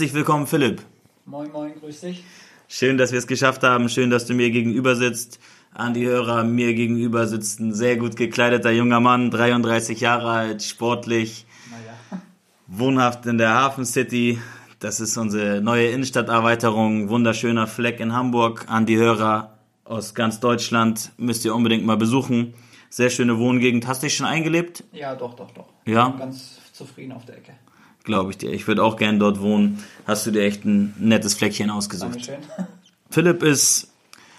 Herzlich willkommen, Philipp. Moin, moin, grüß dich. Schön, dass wir es geschafft haben. Schön, dass du mir gegenüber sitzt. An die Hörer, mir gegenüber sitzt ein sehr gut gekleideter junger Mann, 33 Jahre alt, sportlich, Naja, wohnhaft in der Hafen City. Das ist unsere neue Innenstadterweiterung, wunderschöner Fleck in Hamburg. An die Hörer aus ganz Deutschland müsst ihr unbedingt mal besuchen. Sehr schöne Wohngegend. Hast du dich schon eingelebt? ja, doch, doch, doch. Ja? Bin Ganz zufrieden auf der Ecke. Glaube ich dir. Ich würde auch gern dort wohnen. Hast du dir echt ein nettes Fleckchen ausgesucht. Dankeschön. Philipp ist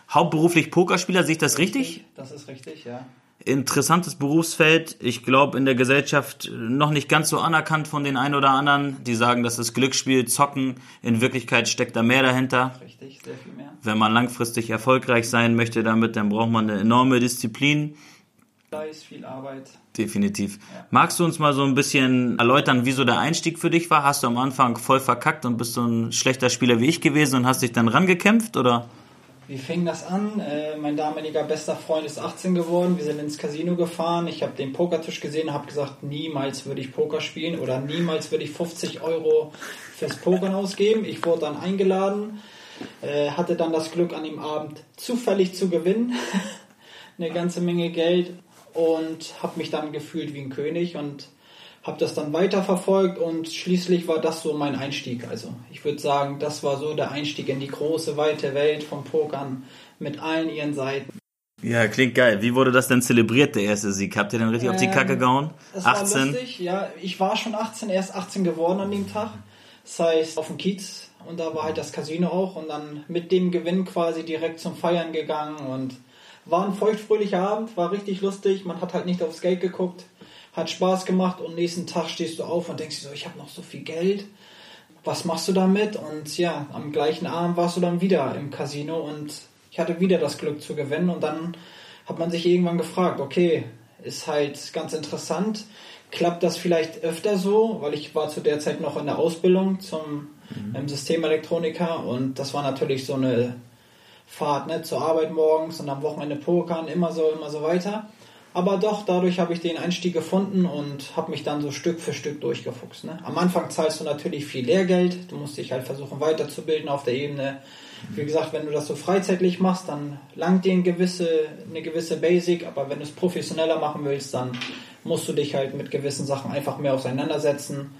hauptberuflich Pokerspieler, sehe ich das richtig? Das ist richtig, ja. Interessantes Berufsfeld. Ich glaube, in der Gesellschaft noch nicht ganz so anerkannt von den ein oder anderen, die sagen, das ist Glücksspiel, Zocken. In Wirklichkeit steckt da mehr dahinter. Richtig, sehr viel mehr. Wenn man langfristig erfolgreich sein möchte damit, dann braucht man eine enorme Disziplin. Da ist viel Arbeit. Definitiv. Ja. Magst du uns mal so ein bisschen erläutern, wie so der Einstieg für dich war? Hast du am Anfang voll verkackt und bist so ein schlechter Spieler wie ich gewesen und hast dich dann rangekämpft oder? Wie fing das an? Äh, mein damaliger bester Freund ist 18 geworden. Wir sind ins Casino gefahren. Ich habe den Pokertisch gesehen und habe gesagt, niemals würde ich Poker spielen oder niemals würde ich 50 Euro fürs Pokern ausgeben. Ich wurde dann eingeladen, äh, hatte dann das Glück, an dem Abend zufällig zu gewinnen. Eine ganze Menge Geld und habe mich dann gefühlt wie ein König und habe das dann weiterverfolgt und schließlich war das so mein Einstieg. Also ich würde sagen, das war so der Einstieg in die große, weite Welt vom Pokern mit allen ihren Seiten. Ja, klingt geil. Wie wurde das denn zelebriert, der erste Sieg? Habt ihr denn richtig auf die Ähm, Kacke gehauen? Das war 18? lustig, ja. Ich war schon 18, erst 18 geworden an dem Tag. Das heißt, auf dem Kiez und da war halt das Casino auch und dann mit dem Gewinn quasi direkt zum Feiern gegangen und war ein feuchtfröhlicher Abend, war richtig lustig. Man hat halt nicht aufs Geld geguckt, hat Spaß gemacht und nächsten Tag stehst du auf und denkst dir so, ich habe noch so viel Geld. Was machst du damit? Und ja, am gleichen Abend warst du dann wieder im Casino und ich hatte wieder das Glück zu gewinnen und dann hat man sich irgendwann gefragt, okay, ist halt ganz interessant. Klappt das vielleicht öfter so? Weil ich war zu der Zeit noch in der Ausbildung zum ähm, Systemelektroniker und das war natürlich so eine Fahrt ne, zur Arbeit morgens und am Wochenende pokern, immer so, immer so weiter. Aber doch, dadurch habe ich den Einstieg gefunden und habe mich dann so Stück für Stück durchgefuchst. Ne? Am Anfang zahlst du natürlich viel Lehrgeld, du musst dich halt versuchen weiterzubilden auf der Ebene. Wie gesagt, wenn du das so freizeitlich machst, dann langt dir eine gewisse, eine gewisse Basic, aber wenn du es professioneller machen willst, dann musst du dich halt mit gewissen Sachen einfach mehr auseinandersetzen.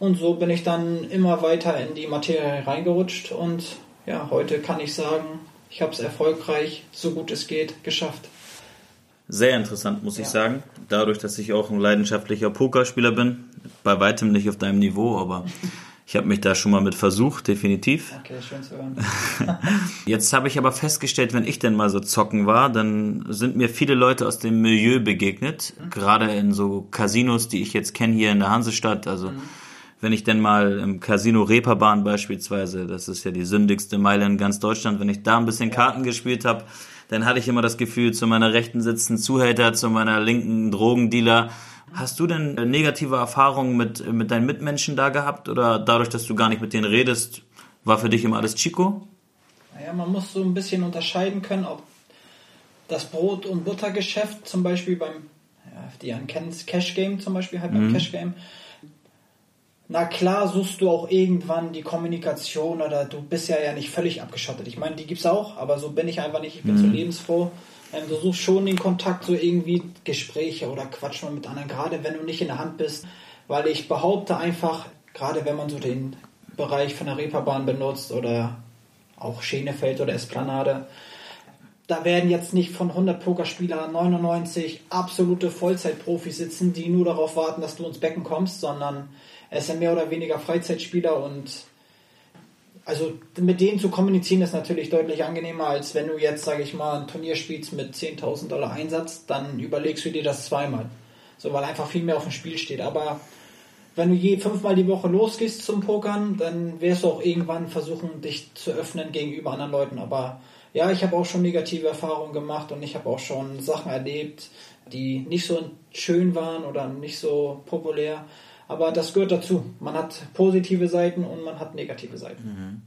Und so bin ich dann immer weiter in die Materie reingerutscht und ja, heute kann ich sagen, ich habe es erfolgreich, so gut es geht, geschafft. Sehr interessant, muss ich Ja. sagen. Dadurch, dass ich auch ein leidenschaftlicher Pokerspieler bin. Bei weitem nicht auf deinem Niveau, aber ich habe mich da schon mal mit versucht, definitiv. Okay, schön zu hören. Jetzt habe ich aber festgestellt, wenn ich denn mal so zocken war, dann sind mir viele Leute aus dem Milieu begegnet. Gerade in so Casinos, die ich jetzt kenne hier in der Hansestadt. Also wenn ich denn mal im Casino Reeperbahn beispielsweise, das ist ja die sündigste Meile in ganz Deutschland, wenn ich da ein bisschen Karten gespielt habe, dann hatte ich immer das Gefühl, zu meiner rechten sitzt ein Zuhälter, zu meiner linken Drogendealer. Hast du denn äh, negative Erfahrungen mit, mit deinen Mitmenschen da gehabt oder dadurch, dass du gar nicht mit denen redest, war für dich immer alles Chico? Naja, man muss so ein bisschen unterscheiden können, ob das Brot- und Buttergeschäft zum Beispiel beim, ja, die kennen Cash Game zum Beispiel, halt beim Cash Game. Na klar suchst du auch irgendwann die Kommunikation oder du bist ja ja nicht völlig abgeschottet. Ich meine, die gibt's auch, aber so bin ich einfach nicht. Ich bin so lebensfroh. Ähm, du suchst schon den Kontakt, so irgendwie Gespräche oder Quatsch mal mit anderen, gerade wenn du nicht in der Hand bist. Weil ich behaupte einfach, gerade wenn man so den Bereich von der Reeperbahn benutzt oder auch Schenefeld oder Esplanade, da werden jetzt nicht von 100 Pokerspielern 99 absolute Vollzeitprofis sitzen, die nur darauf warten, dass du ins Becken kommst, sondern es sind mehr oder weniger Freizeitspieler und also mit denen zu kommunizieren ist natürlich deutlich angenehmer, als wenn du jetzt, sage ich mal, ein Turnier spielst mit 10.000 Dollar Einsatz, dann überlegst du dir das zweimal. So, weil einfach viel mehr auf dem Spiel steht. Aber wenn du je fünfmal die Woche losgehst zum Pokern, dann wirst du auch irgendwann versuchen, dich zu öffnen gegenüber anderen Leuten. Aber ja, ich habe auch schon negative Erfahrungen gemacht und ich habe auch schon Sachen erlebt, die nicht so schön waren oder nicht so populär. Aber das gehört dazu. Man hat positive Seiten und man hat negative Seiten.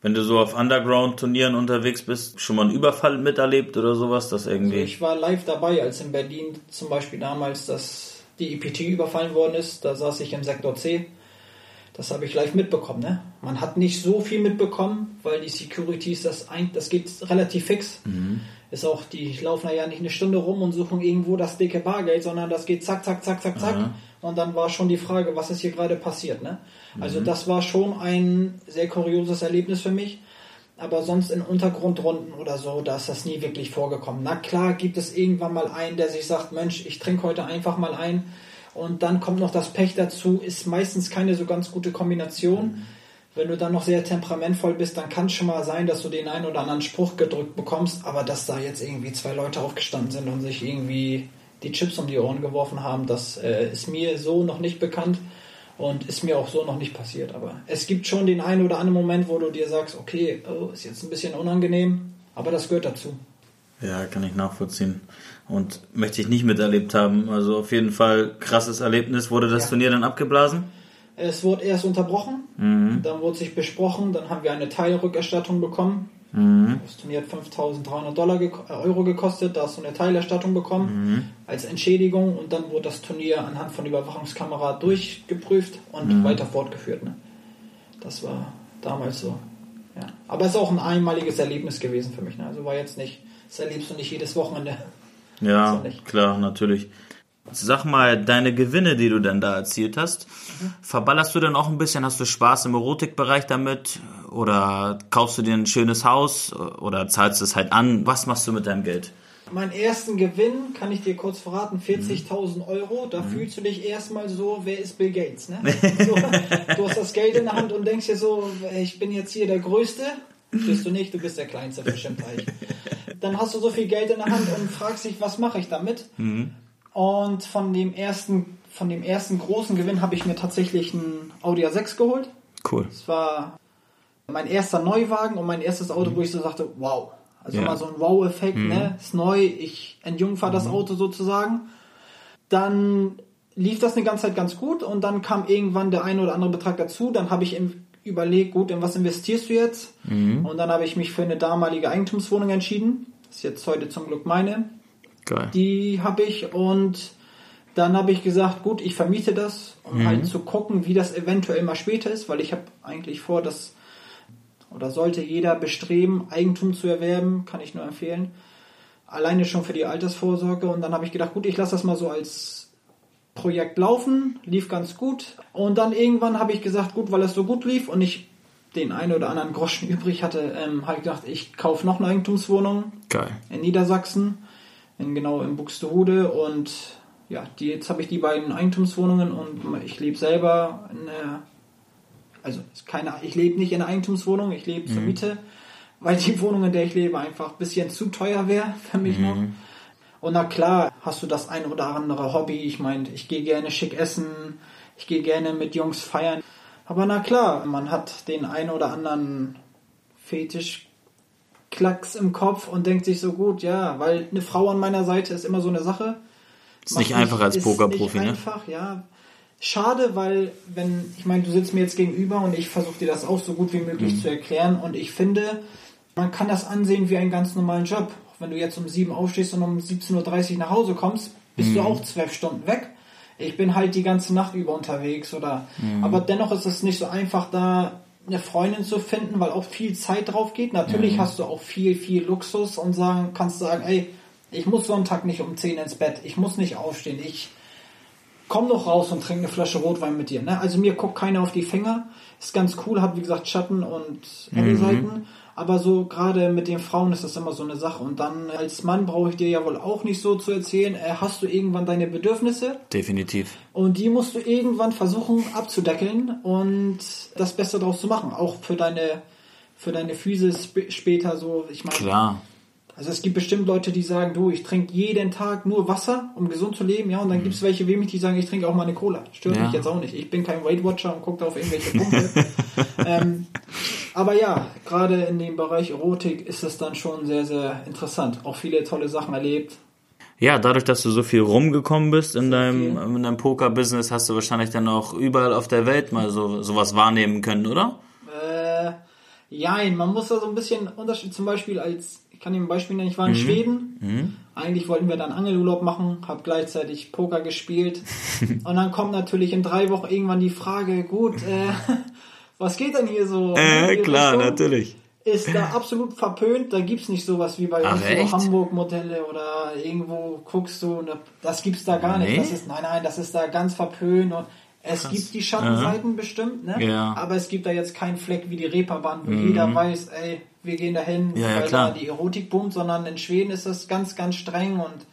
Wenn du so auf Underground-Turnieren unterwegs bist, schon mal einen Überfall miterlebt oder sowas, das Also irgendwie. ich war live dabei, als in Berlin zum Beispiel damals das, die EPT überfallen worden ist. Da saß ich im Sektor C. Das habe ich live mitbekommen. Ne? Man hat nicht so viel mitbekommen, weil die Securities, das, ein, das geht relativ fix. Mhm. Ist auch, die laufen ja nicht eine Stunde rum und suchen irgendwo das dicke Bargeld, sondern das geht zack, zack, zack, zack, zack. Aha. Und dann war schon die Frage, was ist hier gerade passiert. Ne? Also das war schon ein sehr kurioses Erlebnis für mich. Aber sonst in Untergrundrunden oder so, da ist das nie wirklich vorgekommen. Na klar gibt es irgendwann mal einen, der sich sagt, Mensch, ich trinke heute einfach mal ein. Und dann kommt noch das Pech dazu, ist meistens keine so ganz gute Kombination. Wenn du dann noch sehr temperamentvoll bist, dann kann es schon mal sein, dass du den einen oder anderen Spruch gedrückt bekommst, aber dass da jetzt irgendwie zwei Leute aufgestanden sind und sich irgendwie die Chips um die Ohren geworfen haben, das äh, ist mir so noch nicht bekannt und ist mir auch so noch nicht passiert. Aber es gibt schon den einen oder anderen Moment, wo du dir sagst, okay, oh, ist jetzt ein bisschen unangenehm, aber das gehört dazu. Ja, kann ich nachvollziehen. Und möchte ich nicht miterlebt haben. Also auf jeden Fall krasses Erlebnis. Wurde das Ja. Turnier dann abgeblasen? Es wurde erst unterbrochen, dann wurde sich besprochen, dann haben wir eine Teilrückerstattung bekommen. Das Turnier hat 5.300 Dollar geko- äh, Euro gekostet, da hast du eine Teilerstattung bekommen als Entschädigung und dann wurde das Turnier anhand von Überwachungskamera durchgeprüft und weiter fortgeführt. Ne? Das war damals so. Ja. Aber es ist auch ein einmaliges Erlebnis gewesen für mich. Ne? Also war jetzt nicht, das erlebst du nicht jedes Wochenende. Ja, klar, natürlich. Sag mal, deine Gewinne, die du dann da erzielt hast, verballerst du dann auch ein bisschen? Hast du Spaß im Erotikbereich damit? Oder kaufst du dir ein schönes Haus? Oder zahlst du es halt an? Was machst du mit deinem Geld? Meinen ersten Gewinn, kann ich dir kurz verraten, 40.000 Euro. Da fühlst du dich erstmal so, wer ist Bill Gates? Ne? So, du hast das Geld in der Hand und denkst dir so, ich bin jetzt hier der Größte. Bist du nicht, du bist der kleinste Fisch im Teich. Dann hast du so viel Geld in der Hand und fragst dich, was mache ich damit? Und von dem ersten, von dem ersten großen Gewinn habe ich mir tatsächlich ein Audi A6 geholt. Cool. Das war mein erster Neuwagen und mein erstes Auto, wo ich so sagte, wow. Also Ja. mal so ein Wow-Effekt, ne? Ist neu, ich entjungfer das Auto sozusagen. Dann lief das eine ganze Zeit ganz gut und dann kam irgendwann der eine oder andere Betrag dazu. Dann habe ich überlegt, gut, in was investierst du jetzt? Und dann habe ich mich für eine damalige Eigentumswohnung entschieden. Das ist jetzt heute zum Glück meine. Geil. Die habe ich und dann habe ich gesagt, gut, ich vermiete das, um halt zu gucken, wie das eventuell mal später ist, weil ich habe eigentlich vor, dass oder sollte jeder bestreben, Eigentum zu erwerben, kann ich nur empfehlen. Alleine schon für die Altersvorsorge und dann habe ich gedacht, gut, ich lasse das mal so als Projekt laufen, lief ganz gut und dann irgendwann habe ich gesagt, gut, weil es so gut lief und ich den einen oder anderen Groschen übrig hatte, ähm, habe ich gedacht, ich kaufe noch eine Eigentumswohnung Geil. in Niedersachsen, in, genau in Buxtehude und ja, die, jetzt habe ich die beiden Eigentumswohnungen und ich lebe selber in einer, also ist keine, ich lebe nicht in einer Eigentumswohnung, ich lebe zur Miete, weil die Wohnung, in der ich lebe, einfach ein bisschen zu teuer wäre für mich noch. Und na klar, hast du das ein oder andere Hobby. Ich meine, ich gehe gerne schick essen, ich gehe gerne mit Jungs feiern. Aber na klar, man hat den einen oder anderen Fetisch Klacks im Kopf und denkt sich so gut, ja, weil eine Frau an meiner Seite ist immer so eine Sache. Ist nicht Macht einfach als Pokerprofi, nicht ne? einfach, ja. Schade, weil wenn, ich meine, du sitzt mir jetzt gegenüber und ich versuche dir das auch so gut wie möglich Mhm. zu erklären und ich finde, man kann das ansehen wie einen ganz normalen Job. Auch Wenn du jetzt um sieben aufstehst und um 17.30 Uhr nach Hause kommst, bist Mhm. du auch zwölf Stunden weg. Ich bin halt die ganze Nacht über unterwegs oder, Mhm. aber dennoch ist es nicht so einfach da eine Freundin zu finden, weil auch viel Zeit drauf geht. Natürlich hast du auch viel, viel Luxus und sagen, kannst sagen, ey, ich muss Sonntag nicht um 10 ins Bett, ich muss nicht aufstehen, ich komm noch raus und trink eine Flasche Rotwein mit dir. Ne? Also mir guckt keiner auf die Finger. Ist ganz cool, hat wie gesagt Schatten und helle Seiten. Aber so gerade mit den Frauen ist das immer so eine Sache. Und dann als Mann brauche ich dir ja wohl auch nicht so zu erzählen, äh, hast du irgendwann deine Bedürfnisse Definitiv. und die musst du irgendwann versuchen abzudeckeln und das Beste draus zu machen. Auch für deine für deine Physis sp später so. Ich meine, Klar. Also es gibt bestimmt Leute, die sagen, du, ich trinke jeden Tag nur Wasser, um gesund zu leben, ja, und dann gibt es welche wie mich, die sagen, ich trinke auch mal eine Cola. Stört Ja. mich jetzt auch nicht. Ich bin kein Weight Watcher und gucke da auf irgendwelche Punkte. ähm, aber ja, gerade in dem Bereich Erotik ist es dann schon sehr, sehr interessant. Auch viele tolle Sachen erlebt. Ja, dadurch, dass du so viel rumgekommen bist in deinem, in deinem Poker-Business, hast du wahrscheinlich dann auch überall auf der Welt mal so sowas wahrnehmen können, oder? Äh, jein, man muss da so ein bisschen Unterschied, zum Beispiel als kann Ihnen ein Beispiel nennen. Ich war in Schweden. Eigentlich wollten wir dann Angelurlaub machen, habe gleichzeitig Poker gespielt. und dann kommt natürlich in drei Wochen irgendwann die Frage, gut, äh, was geht denn hier so? Äh, Die klar, Richtung natürlich. Ist da absolut verpönt. Da gibt's nicht sowas wie bei Ach, uns so? Hamburg-Modelle oder irgendwo guckst du, ne, das gibt's da gar Nee? nicht. Das ist, nein, nein, das ist da ganz verpönt und es gibt die Schattenseiten bestimmt, ne? Ja. Aber es gibt da jetzt keinen Fleck wie die Reeperbahn, wo jeder weiß, ey, wir gehen dahin. Ja, ja, weil klar. da die Erotik boomt, sondern in Schweden ist das ganz, ganz streng und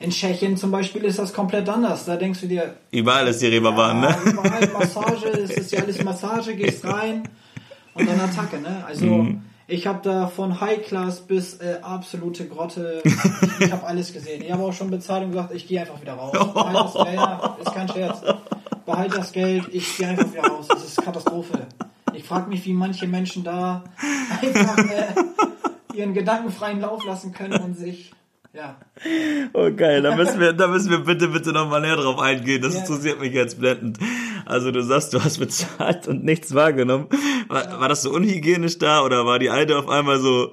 in Tschechien zum Beispiel ist das komplett anders. Da denkst du dir, Überall ist die Reeperbahn, ja, ne? überall Massage, es ist ja alles Massage, gehst rein und dann Attacke, ne? Also Mhm. ich habe da von High Class bis äh, absolute Grotte, ich, ich habe alles gesehen. Ich habe auch schon bezahlt und gesagt, ich gehe einfach wieder raus. Behalt das Geld, ja, ist kein Scherz. Behalt das Geld, ich gehe einfach wieder raus. Das ist Katastrophe. Ich frage mich, wie manche Menschen da einfach äh, ihren gedankenfreien Lauf lassen können und sich, ja, Oh geil, da müssen wir, da müssen wir bitte, bitte nochmal näher drauf eingehen. Das Ja. interessiert mich jetzt blendend. Also du sagst, du hast bezahlt und nichts wahrgenommen. War, war das so unhygienisch da oder war die alte auf einmal so,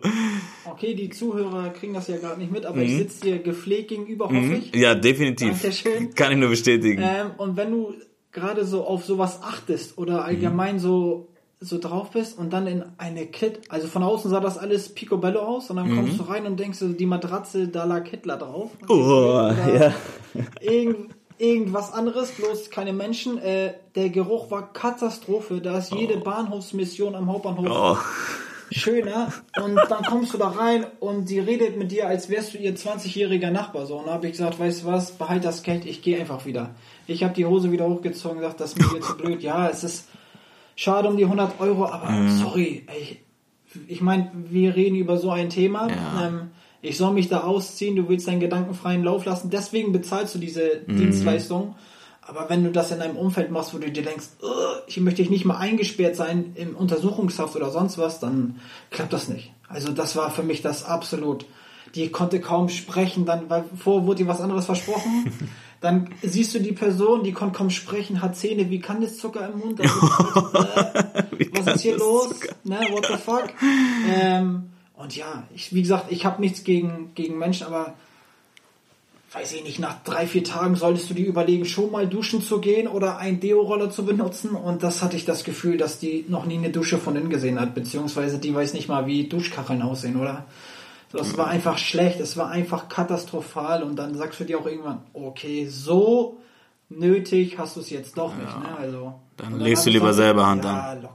Okay, die Zuhörer kriegen das ja gerade nicht mit, aber Mhm. ich sitze dir gepflegt gegenüber, hoffe ich. ja, definitiv. Dankeschön. Kann ich nur bestätigen. Ähm, und wenn du gerade so auf sowas achtest oder allgemein Mhm. so, so drauf bist und dann in eine Kit, also von außen sah das alles picobello aus und dann kommst du rein und denkst, so, die Matratze, da lag Hitler drauf. Mhm. Oh, ja. Irgend, irgendwas anderes, bloß keine Menschen. Äh, der Geruch war Katastrophe. Da ist jede Bahnhofsmission am Hauptbahnhof Oh. schöner und dann kommst du da rein und die redet mit dir, als wärst du ihr 20-jähriger Nachbar. So, und dann habe ich gesagt, weißt du was, behalt das Geld, ich gehe einfach wieder. Ich habe die Hose wieder hochgezogen und gesagt, das ist mir hier zu blöd. Ja, es ist schade um die 100 Euro, aber sorry, ey, ich meine, wir reden über so ein Thema. Ja. Ähm, ich soll mich da ausziehen, du willst deinen gedankenfreien Lauf lassen, deswegen bezahlst du diese Dienstleistung. Aber wenn du das in einem Umfeld machst, wo du dir denkst, "Ugh, ich möchte nicht mal eingesperrt sein im Untersuchungshaft oder sonst was, dann klappt das nicht. Also das war für mich das absolut. Die konnte kaum sprechen, dann weil vorher wurde ihr was anderes versprochen. Dann siehst du die Person, die konnte kaum sprechen, hat Zähne wie Kandiszucker im Mund. Dann denkst du, äh, was ist hier los? Ne, what the fuck? Ähm, und ja, ich, wie gesagt, ich habe nichts gegen, gegen Menschen, aber weiß ich nicht, nach drei, vier Tagen solltest du dir überlegen, schon mal duschen zu gehen oder einen Deo-Roller zu benutzen. Und das hatte ich das Gefühl, dass die noch nie eine Dusche von innen gesehen hat, beziehungsweise die weiß nicht mal, wie Duschkacheln aussehen, oder? Das war einfach schlecht, es war einfach katastrophal und dann sagst du dir auch irgendwann, okay, so nötig hast du es jetzt doch nicht, ne? Also, Dann und legst du ich lieber dann- selber Hand ja, an. Ja.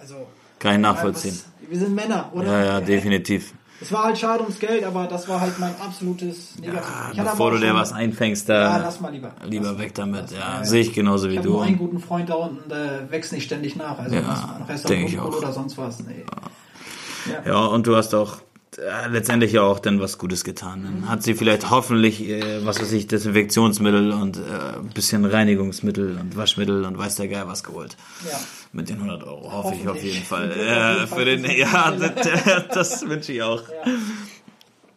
Also, Kann ich ja, nachvollziehen. was, wir sind Männer, oder? Ja, ja, definitiv. Es war halt schade ums Geld, aber das war halt mein absolutes Negativ. Ich hatte aber bevor du dir was einfängst, Ja, da lass mal lieber. lieber Lass weg damit. Ja, sehe ich genauso Ich wie habe du. nur einen guten Freund da unten, der wächst nicht ständig nach. Also Ja, was man Rest denk ich auch. oder sonst was. Nee. Ja, und du hast auch äh, letztendlich ja auch dann was Gutes getan. Dann hat sie vielleicht hoffentlich, äh, was weiß ich, Desinfektionsmittel und äh, ein bisschen Reinigungsmittel und Waschmittel und weiß der Geil was geholt. Ja. Mit den 100 Euro hoffe ich auf jeden Fall. Ja, Fall für den, ja, das, das wünsche ich auch. Ja.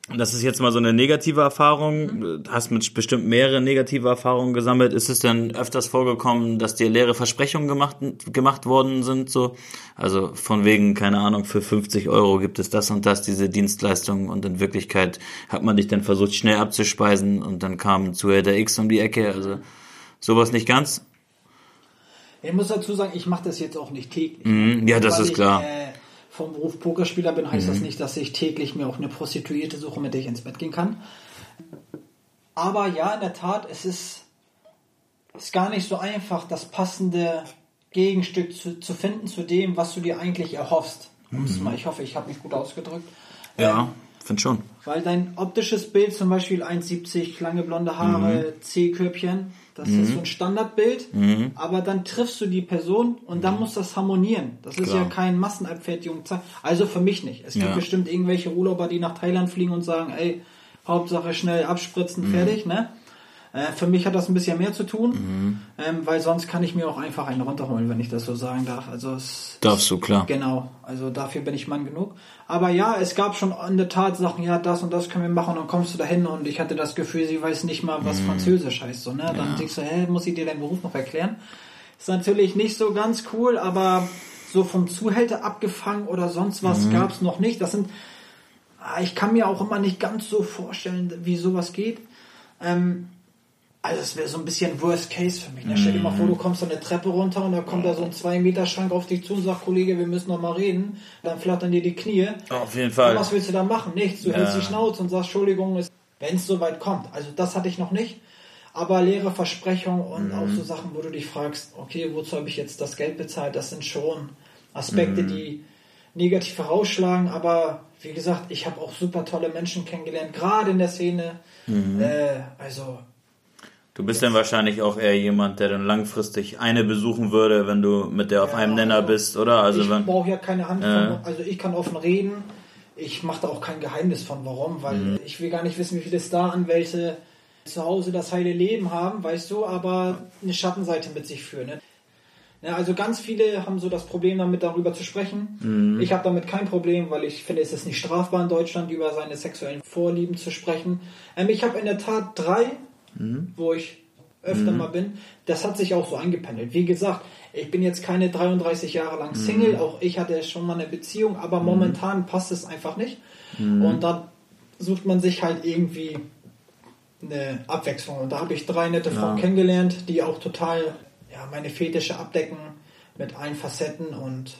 Und das ist jetzt mal so eine negative Erfahrung. Du hast mit bestimmt mehrere negative Erfahrungen gesammelt. Ist es denn öfters vorgekommen, dass dir leere Versprechungen gemacht, gemacht worden sind? So, also von wegen, keine Ahnung, für 50 Euro gibt es das und das, diese Dienstleistung und in Wirklichkeit hat man dich dann versucht, schnell abzuspeisen und dann kam Zuhälter X um die Ecke. Also sowas nicht ganz. Ich muss dazu sagen, ich mache das jetzt auch nicht täglich. Mhm, ja, das ist ich, klar. Äh, vom Beruf Pokerspieler bin, heißt das nicht, dass ich täglich mir auch eine Prostituierte suche, mit der ich ins Bett gehen kann. Aber ja, in der Tat, es ist, ist gar nicht so einfach, das passende Gegenstück zu, zu finden zu dem, was du dir eigentlich erhoffst. Mal, ich hoffe, ich habe mich gut ausgedrückt. Ähm, Ja, find schon. Weil dein optisches Bild, zum Beispiel 1,70, lange blonde Haare, C-Körbchen, das ist so ein Standardbild, aber dann triffst du die Person und dann muss das harmonieren. Das ist Klar. ja kein Massenabfertigung. Also für mich nicht. Es gibt Ja. bestimmt irgendwelche Urlauber, die nach Thailand fliegen und sagen, ey, Hauptsache schnell abspritzen, fertig, ne? Äh, für mich hat das ein bisschen mehr zu tun, ähm, weil sonst kann ich mir auch einfach einen runterholen, wenn ich das so sagen darf. Also es Darfst du, klar. Genau, also dafür bin ich Mann genug. Aber ja, es gab schon in der Tat Sachen, ja, das und das können wir machen und dann kommst du dahin und ich hatte das Gefühl, sie weiß nicht mal, was Französisch heißt. So, ne? Dann denkst du, hä, muss ich dir deinen Beruf noch erklären? Ist natürlich nicht so ganz cool, aber so vom Zuhälter abgefangen oder sonst was gab's noch nicht. Das sind Ah, Ich kann mir auch immer nicht ganz so vorstellen, wie sowas geht. Ähm, also es wäre so ein bisschen Worst Case für mich. Ne? Stell dir mal vor, du kommst so eine Treppe runter und da kommt da so ein 2-Meter-Schrank auf dich zu und sagt, Kollege, wir müssen noch mal reden. Dann flattern dir die Knie. Auf jeden Und Fall. was willst du da machen? Nichts. Du hältst die Schnauze und sagst, Entschuldigung, wenn es soweit kommt. Also das hatte ich noch nicht. Aber leere Versprechungen und auch so Sachen, wo du dich fragst, okay, wozu habe ich jetzt das Geld bezahlt? Das sind schon Aspekte, die negativ herausschlagen. Aber wie gesagt, ich habe auch super tolle Menschen kennengelernt, gerade in der Szene. Äh, also Du bist dann wahrscheinlich auch eher jemand, der dann langfristig eine besuchen würde, wenn du mit der auf einem Nenner bist, oder? Also ich brauche ja keine Hand Ja. von, also ich kann offen reden. Ich mache da auch kein Geheimnis von, warum, weil Mhm. ich will gar nicht wissen, wie viele Star-Anwälte zu Hause das heile Leben haben, weißt du, aber eine Schattenseite mit sich führen. Ne? Ja, also ganz viele haben so das Problem damit, darüber zu sprechen. Mhm. Ich habe damit kein Problem, weil ich finde, es ist nicht strafbar in Deutschland, über seine sexuellen Vorlieben zu sprechen. Ähm, ich habe in der Tat drei, Mhm. wo ich öfter mal bin. Das hat sich auch so eingependelt. Wie gesagt, ich bin jetzt keine 33 Jahre lang Single, auch ich hatte schon mal eine Beziehung, aber momentan passt es einfach nicht. Und dann sucht man sich halt irgendwie eine Abwechslung. Und da habe ich drei nette Frauen kennengelernt, die auch total ja, meine Fetische abdecken mit allen Facetten und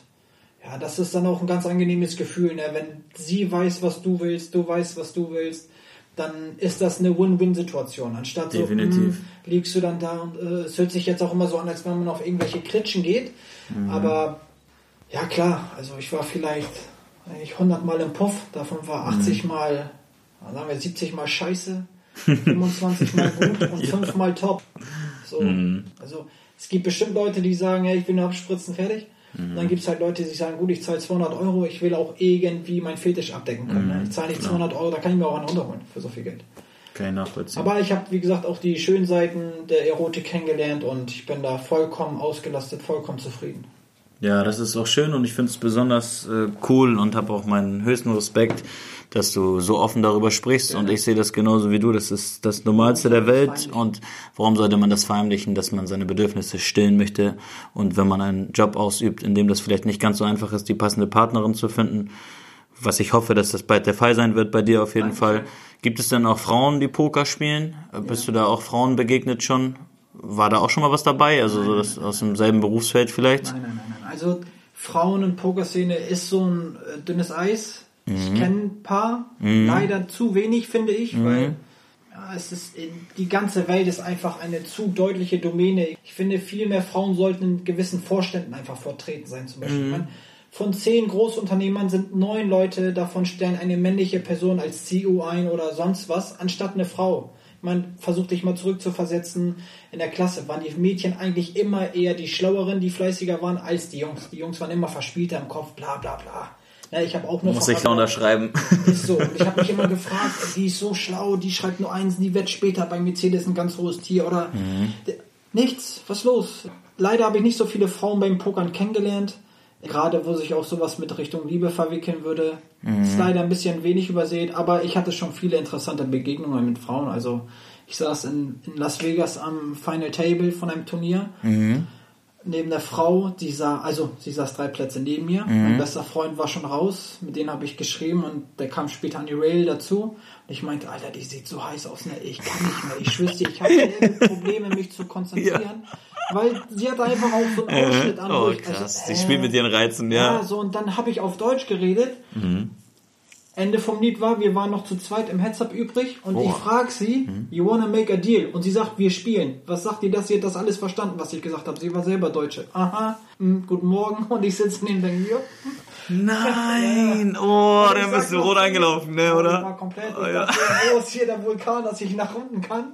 ja, das ist dann auch ein ganz angenehmes Gefühl, ne? wenn sie weiß, was du willst, du weißt, was du willst, dann ist das eine Win-Win-Situation. Anstatt so, Definitiv. hm, liegst du dann da und äh, es hört sich jetzt auch immer so an, als wenn man auf irgendwelche Kritschen geht. Aber ja klar, also ich war vielleicht eigentlich 100 Mal im Puff, davon war 80 Mal, sagen wir 70 Mal scheiße, 25 Mal gut und 5 Mal top. So, also es gibt bestimmt Leute, die sagen, ja, ich will nur abspritzen, fertig. Und dann gibt es halt Leute, die sagen, gut, ich zahle 200 Euro, ich will auch irgendwie mein Fetisch abdecken können. ne? Ich zahle nicht 200 Euro, da kann ich mir auch einen runterholen für so viel Geld. Kann ich nachvollziehen. Aber ich habe, wie gesagt, auch die schönen Seiten der Erotik kennengelernt und ich bin da vollkommen ausgelastet, vollkommen zufrieden. Ja, das ist auch schön und ich finde es besonders äh, cool und habe auch meinen höchsten Respekt, dass du so offen darüber sprichst und ich sehe das genauso wie du. Das ist das Normalste der Welt und warum sollte man das verheimlichen, dass man seine Bedürfnisse stillen möchte und wenn man einen Job ausübt, in dem das vielleicht nicht ganz so einfach ist, die passende Partnerin zu finden, was ich hoffe, dass das bald der Fall sein wird bei dir auf jeden Fall. Gibt es denn auch Frauen, die Poker spielen? Bist du da auch Frauen begegnet schon? War da auch schon mal was dabei? Also so das aus demselben Berufsfeld vielleicht? Nein, nein, nein, nein. Also Frauen- und Pokerszene ist so ein äh, dünnes Eis. Ich kenne ein paar, leider zu wenig, finde ich, weil ja, es ist die ganze Welt ist einfach eine zu deutliche Domäne. Ich finde, viel mehr Frauen sollten in gewissen Vorständen einfach vertreten sein. Zum Beispiel. Man, von zehn Großunternehmern sind neun Leute, davon stellen eine männliche Person als CEO ein oder sonst was, anstatt eine Frau. Man versucht dich mal zurückzuversetzen. In der Klasse waren die Mädchen eigentlich immer eher die Schlaueren, die fleißiger waren, als die Jungs. Die Jungs waren immer verspielter im Kopf, bla bla bla. Ja, ich habe auch nur Muss ich da unterschreiben. ist so. Ich habe mich immer gefragt, die ist so schlau, die schreibt nur eins, die wird später bei Mercedes ein ganz hohes Tier oder D- nichts. Was los? Leider habe ich nicht so viele Frauen beim Pokern kennengelernt. Gerade wo sich auch sowas mit Richtung Liebe verwickeln würde. Ist leider ein bisschen wenig übersät, aber ich hatte schon viele interessante Begegnungen mit Frauen. Also ich saß in, in Las Vegas am Final Table von einem Turnier neben der Frau, die sah, also sie saß drei Plätze neben mir. Mein bester Freund war schon raus, mit denen habe ich geschrieben und der kam später an die Rail dazu. Und ich meinte, Alter, die sieht so heiß aus, ne? ich kann nicht mehr, ich schwöre ich habe Probleme, mich zu konzentrieren. Weil sie hat einfach auch so einen Ausschnitt an. Oh, ich- also, krass. Die äh, spielt mit ihren Reizen, ja. ja, so und dann habe ich auf Deutsch geredet. Ende vom Lied war, wir waren noch zu zweit im Heads-Up übrig und ich frage sie, you wanna make a deal? Und sie sagt, wir spielen. Was sagt ihr das? Sie hat das alles verstanden, was ich gesagt habe. Sie war selber Deutsche. Aha, hm, guten Morgen. Und ich sitze neben der mir. Nein, oh, Ich dann bist du rot eingelaufen, ne, Ich war oder? komplett. Ich Oh, ja. dachte, wo ist hier der Vulkan, dass ich nach unten kann?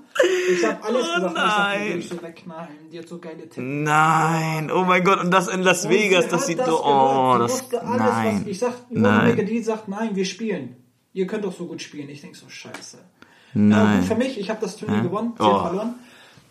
Ich habe alles Oh, gesagt. nein. Ich ich wegknallen. Die hat so geile Tipps. Nein, oh mein Gott, und das in Las Vegas, das sieht so, oh, das, alles, nein, ich sag, nein, die sagt, nein, wir spielen. Ihr könnt doch so gut spielen. Ich denk so, scheiße. Nein. gut für mich, ich habe das Turnier Ja? gewonnen, sie Oh. verloren.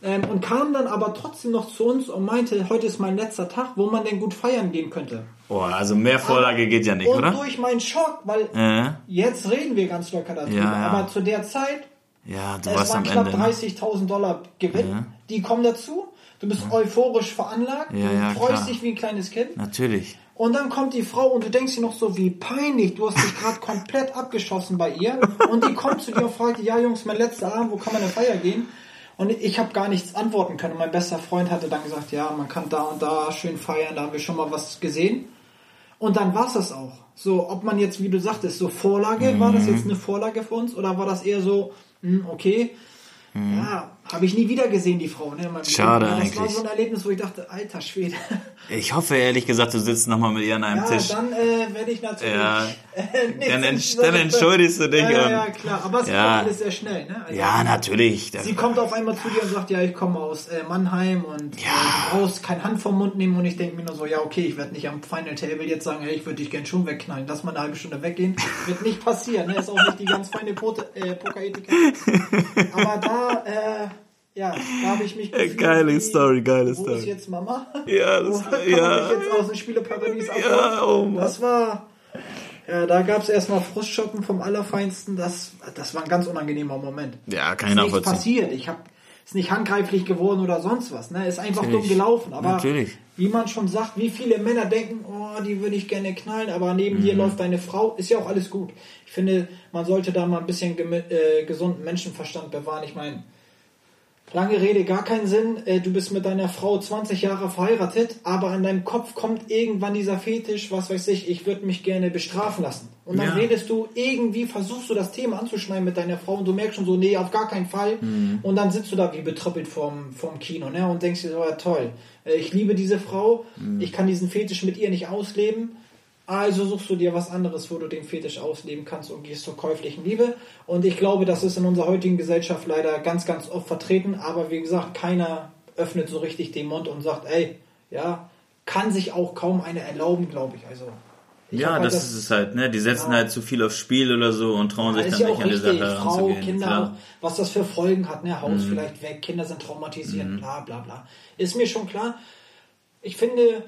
Ähm, und kam dann aber trotzdem noch zu uns und meinte, heute ist mein letzter Tag, wo man denn gut feiern gehen könnte. Oh, also mehr Vorlage geht ja nicht, und oder? durch meinen Schock, weil Äh, jetzt reden wir ganz locker darüber, Ja, ja. aber zu der Zeit, ja, du es warst waren am knapp Ende. ne? 30.000 Dollar Gewinn, die kommen dazu. Du bist euphorisch veranlagt, Ja, du ja, freust klar. dich wie ein kleines Kind. Natürlich. Und dann kommt die Frau und du denkst dir noch so, wie peinlich, du hast dich gerade komplett abgeschossen bei ihr. Und die kommt zu dir und fragt, ja Jungs, mein letzter Abend, wo kann man in Feier gehen? Und ich habe gar nichts antworten können. Und mein bester Freund hatte dann gesagt, ja, man kann da und da schön feiern, da haben wir schon mal was gesehen. Und dann war's das auch. So, ob man jetzt, wie du sagtest, so Vorlage, mhm. war das jetzt eine Vorlage für uns oder war das eher so, mh, hm, okay, mhm. ja, habe ich nie wieder gesehen, die Frau. Ne? Schade das eigentlich. Das war so ein Erlebnis, wo ich dachte, alter Schwede. Ich hoffe ehrlich gesagt, du sitzt nochmal mit ihr an einem ja, Tisch. dann äh, werde ich natürlich... Ja, äh, dann, ent dann entschuldigst du dich. Ja, ja, ja klar. Aber es ja. kommt alles sehr schnell. Ne? Also, ja, natürlich. Sie kommt auf einmal zu dir und sagt, ja, ich komme aus äh, Mannheim und ja. äh, du brauchst kein Hand vom Mund nehmen. Und ich denke mir nur so, ja, okay, ich werde nicht am Final Table jetzt sagen, hey, ich würde dich gern schon wegknallen. Lass mal eine halbe Stunde weggehen. Wird nicht passieren. Ne? Ist auch nicht die ganz feine äh, Poker-Etikette. Aber da... Äh, ja, da habe ich mich gefühlt, Geile wie, Story, geile wo Story. Wo ist jetzt Mama? Ja, das war, ja. jetzt aus dem Spieleparadies ja, oh. Das war, ja, da gab es erstmal Frustschoppen vom Allerfeinsten. Das, das war ein ganz unangenehmer Moment. Ja, keiner ist nichts passiert. Ich habe ist nicht handgreiflich geworden oder sonst was. Ne? Ist einfach Natürlich. dumm gelaufen. Aber Natürlich. wie man schon sagt, wie viele Männer denken, oh, die würde ich gerne knallen, aber neben mhm. dir läuft deine Frau, ist ja auch alles gut. Ich finde, man sollte da mal ein bisschen äh, gesunden Menschenverstand bewahren. Ich meine, Lange Rede, gar keinen Sinn. Äh, du bist mit deiner Frau 20 Jahre verheiratet, aber an deinem Kopf kommt irgendwann dieser Fetisch, was weiß ich, ich würde mich gerne bestrafen lassen. Und dann ja. redest du irgendwie, versuchst du das Thema anzuschneiden mit deiner Frau und du merkst schon so, nee, auf gar keinen Fall. Mhm. Und dann sitzt du da wie betröppelt vorm, vorm Kino ne? und denkst dir so, ja toll, äh, ich liebe diese Frau, mhm. ich kann diesen Fetisch mit ihr nicht ausleben also suchst du dir was anderes, wo du den Fetisch ausleben kannst und gehst zur käuflichen Liebe. Und ich glaube, das ist in unserer heutigen Gesellschaft leider ganz, ganz oft vertreten. Aber wie gesagt, keiner öffnet so richtig den Mund und sagt, ey, ja, kann sich auch kaum einer erlauben, glaube ich. Also ja, halt das, das, ist es halt, ne? Die setzen ja. halt zu viel aufs Spiel oder so und trauen ja, sich dann ja nicht an die Sache Frau, ranzugehen. Kinder, Klar. was das für Folgen hat, ne? Haus mhm. vielleicht weg, Kinder sind traumatisiert, mhm. bla bla bla. Ist mir schon klar. Ich finde,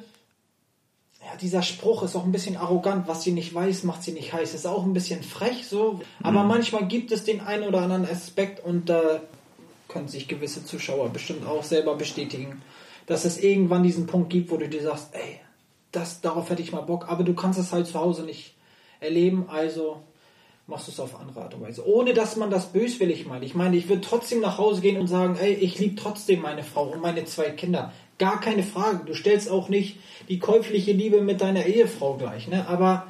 ja, dieser Spruch ist auch ein bisschen arrogant, was sie nicht weiß, macht sie nicht heiß. Ist auch ein bisschen frech so, aber mhm. manchmal gibt es den einen oder anderen Aspekt und da äh, können sich gewisse Zuschauer bestimmt auch selber bestätigen, dass es irgendwann diesen Punkt gibt, wo du dir sagst, ey, das, darauf hätte ich mal Bock, aber du kannst es halt zu Hause nicht erleben, also machst du es auf andere Art und Weise. Ohne dass man das böswillig meint. Ich meine, ich würde trotzdem nach Hause gehen und sagen, ey, ich liebe trotzdem meine Frau und meine zwei Kinder. Gar keine Frage. Du stellst auch nicht die käufliche Liebe mit deiner Ehefrau gleich, ne? Aber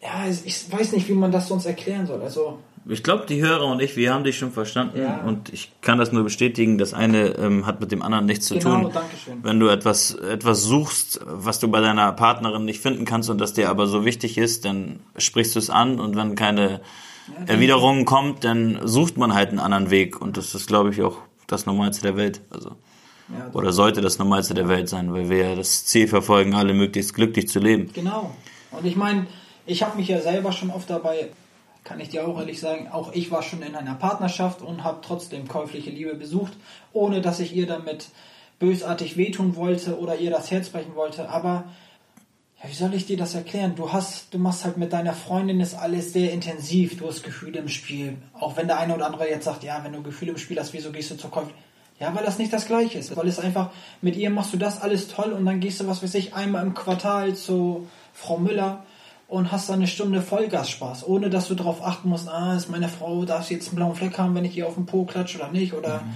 ja, ich weiß nicht, wie man das sonst erklären soll. Also ich glaube, die Hörer und ich, wir haben dich schon verstanden ja. und ich kann das nur bestätigen. Das eine ähm, hat mit dem anderen nichts zu genau, tun. Dankeschön. Wenn du etwas etwas suchst, was du bei deiner Partnerin nicht finden kannst und das dir aber so wichtig ist, dann sprichst du es an und wenn keine ja, Erwiderung kommt, dann sucht man halt einen anderen Weg und das ist, glaube ich, auch das Normalste der Welt. Also Oder sollte das Normalste der Welt sein, weil wir ja das Ziel verfolgen, alle möglichst glücklich zu leben. Genau. Und ich meine, ich habe mich ja selber schon oft dabei, kann ich dir auch ehrlich sagen, auch ich war schon in einer Partnerschaft und habe trotzdem käufliche Liebe besucht, ohne dass ich ihr damit bösartig wehtun wollte oder ihr das Herz brechen wollte. Aber ja, wie soll ich dir das erklären? Du hast, du machst halt mit deiner Freundin ist alles sehr intensiv. Du hast Gefühle im Spiel. Auch wenn der eine oder andere jetzt sagt, ja, wenn du Gefühle im Spiel hast, wieso gehst du zur Käuflichen? Ja, weil das nicht das Gleiche ist. Weil es einfach, mit ihr machst du das alles toll und dann gehst du, was weiß ich, einmal im Quartal zu Frau Müller und hast dann eine Stunde Vollgasspaß, ohne dass du darauf achten musst, ah, ist meine Frau, darf sie jetzt einen blauen Fleck haben, wenn ich ihr auf den Po klatsche oder nicht, oder mhm.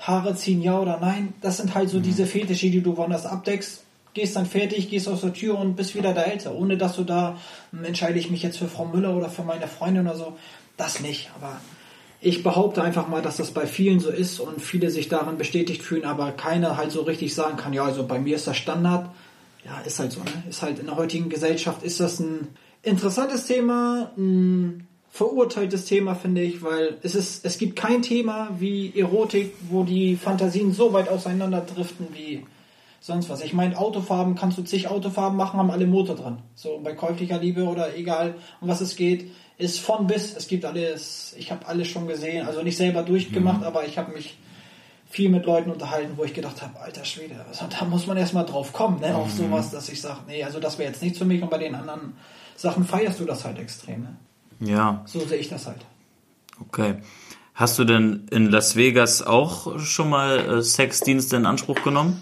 Haare ziehen, ja oder nein. Das sind halt so mhm. diese Fetische, die du woanders abdeckst. Gehst dann fertig, gehst aus der Tür und bist wieder der Älter, ohne dass du da, hm, entscheide ich mich jetzt für Frau Müller oder für meine Freundin oder so. Das nicht, aber ich behaupte einfach mal, dass das bei vielen so ist und viele sich daran bestätigt fühlen, aber keiner halt so richtig sagen kann, ja, also bei mir ist das Standard. Ja, ist halt so, ne? Ist halt in der heutigen Gesellschaft ist das ein interessantes Thema, ein verurteiltes Thema, finde ich, weil es ist, es gibt kein Thema wie Erotik, wo die Fantasien so weit auseinander driften wie sonst was. Ich meine, Autofarben kannst du zig Autofarben machen, haben alle Motor dran. So bei käuflicher Liebe oder egal, um was es geht ist von bis. Es gibt alles, ich habe alles schon gesehen, also nicht selber durchgemacht, mhm. aber ich habe mich viel mit Leuten unterhalten, wo ich gedacht habe, alter Schwede, also da muss man erstmal drauf kommen, ne, auf mhm. sowas, dass ich sage, nee, also das wäre jetzt nicht für mich und bei den anderen Sachen feierst du das halt extrem. Ne? Ja. So sehe ich das halt. Okay. Hast du denn in Las Vegas auch schon mal äh, Sexdienste in Anspruch genommen?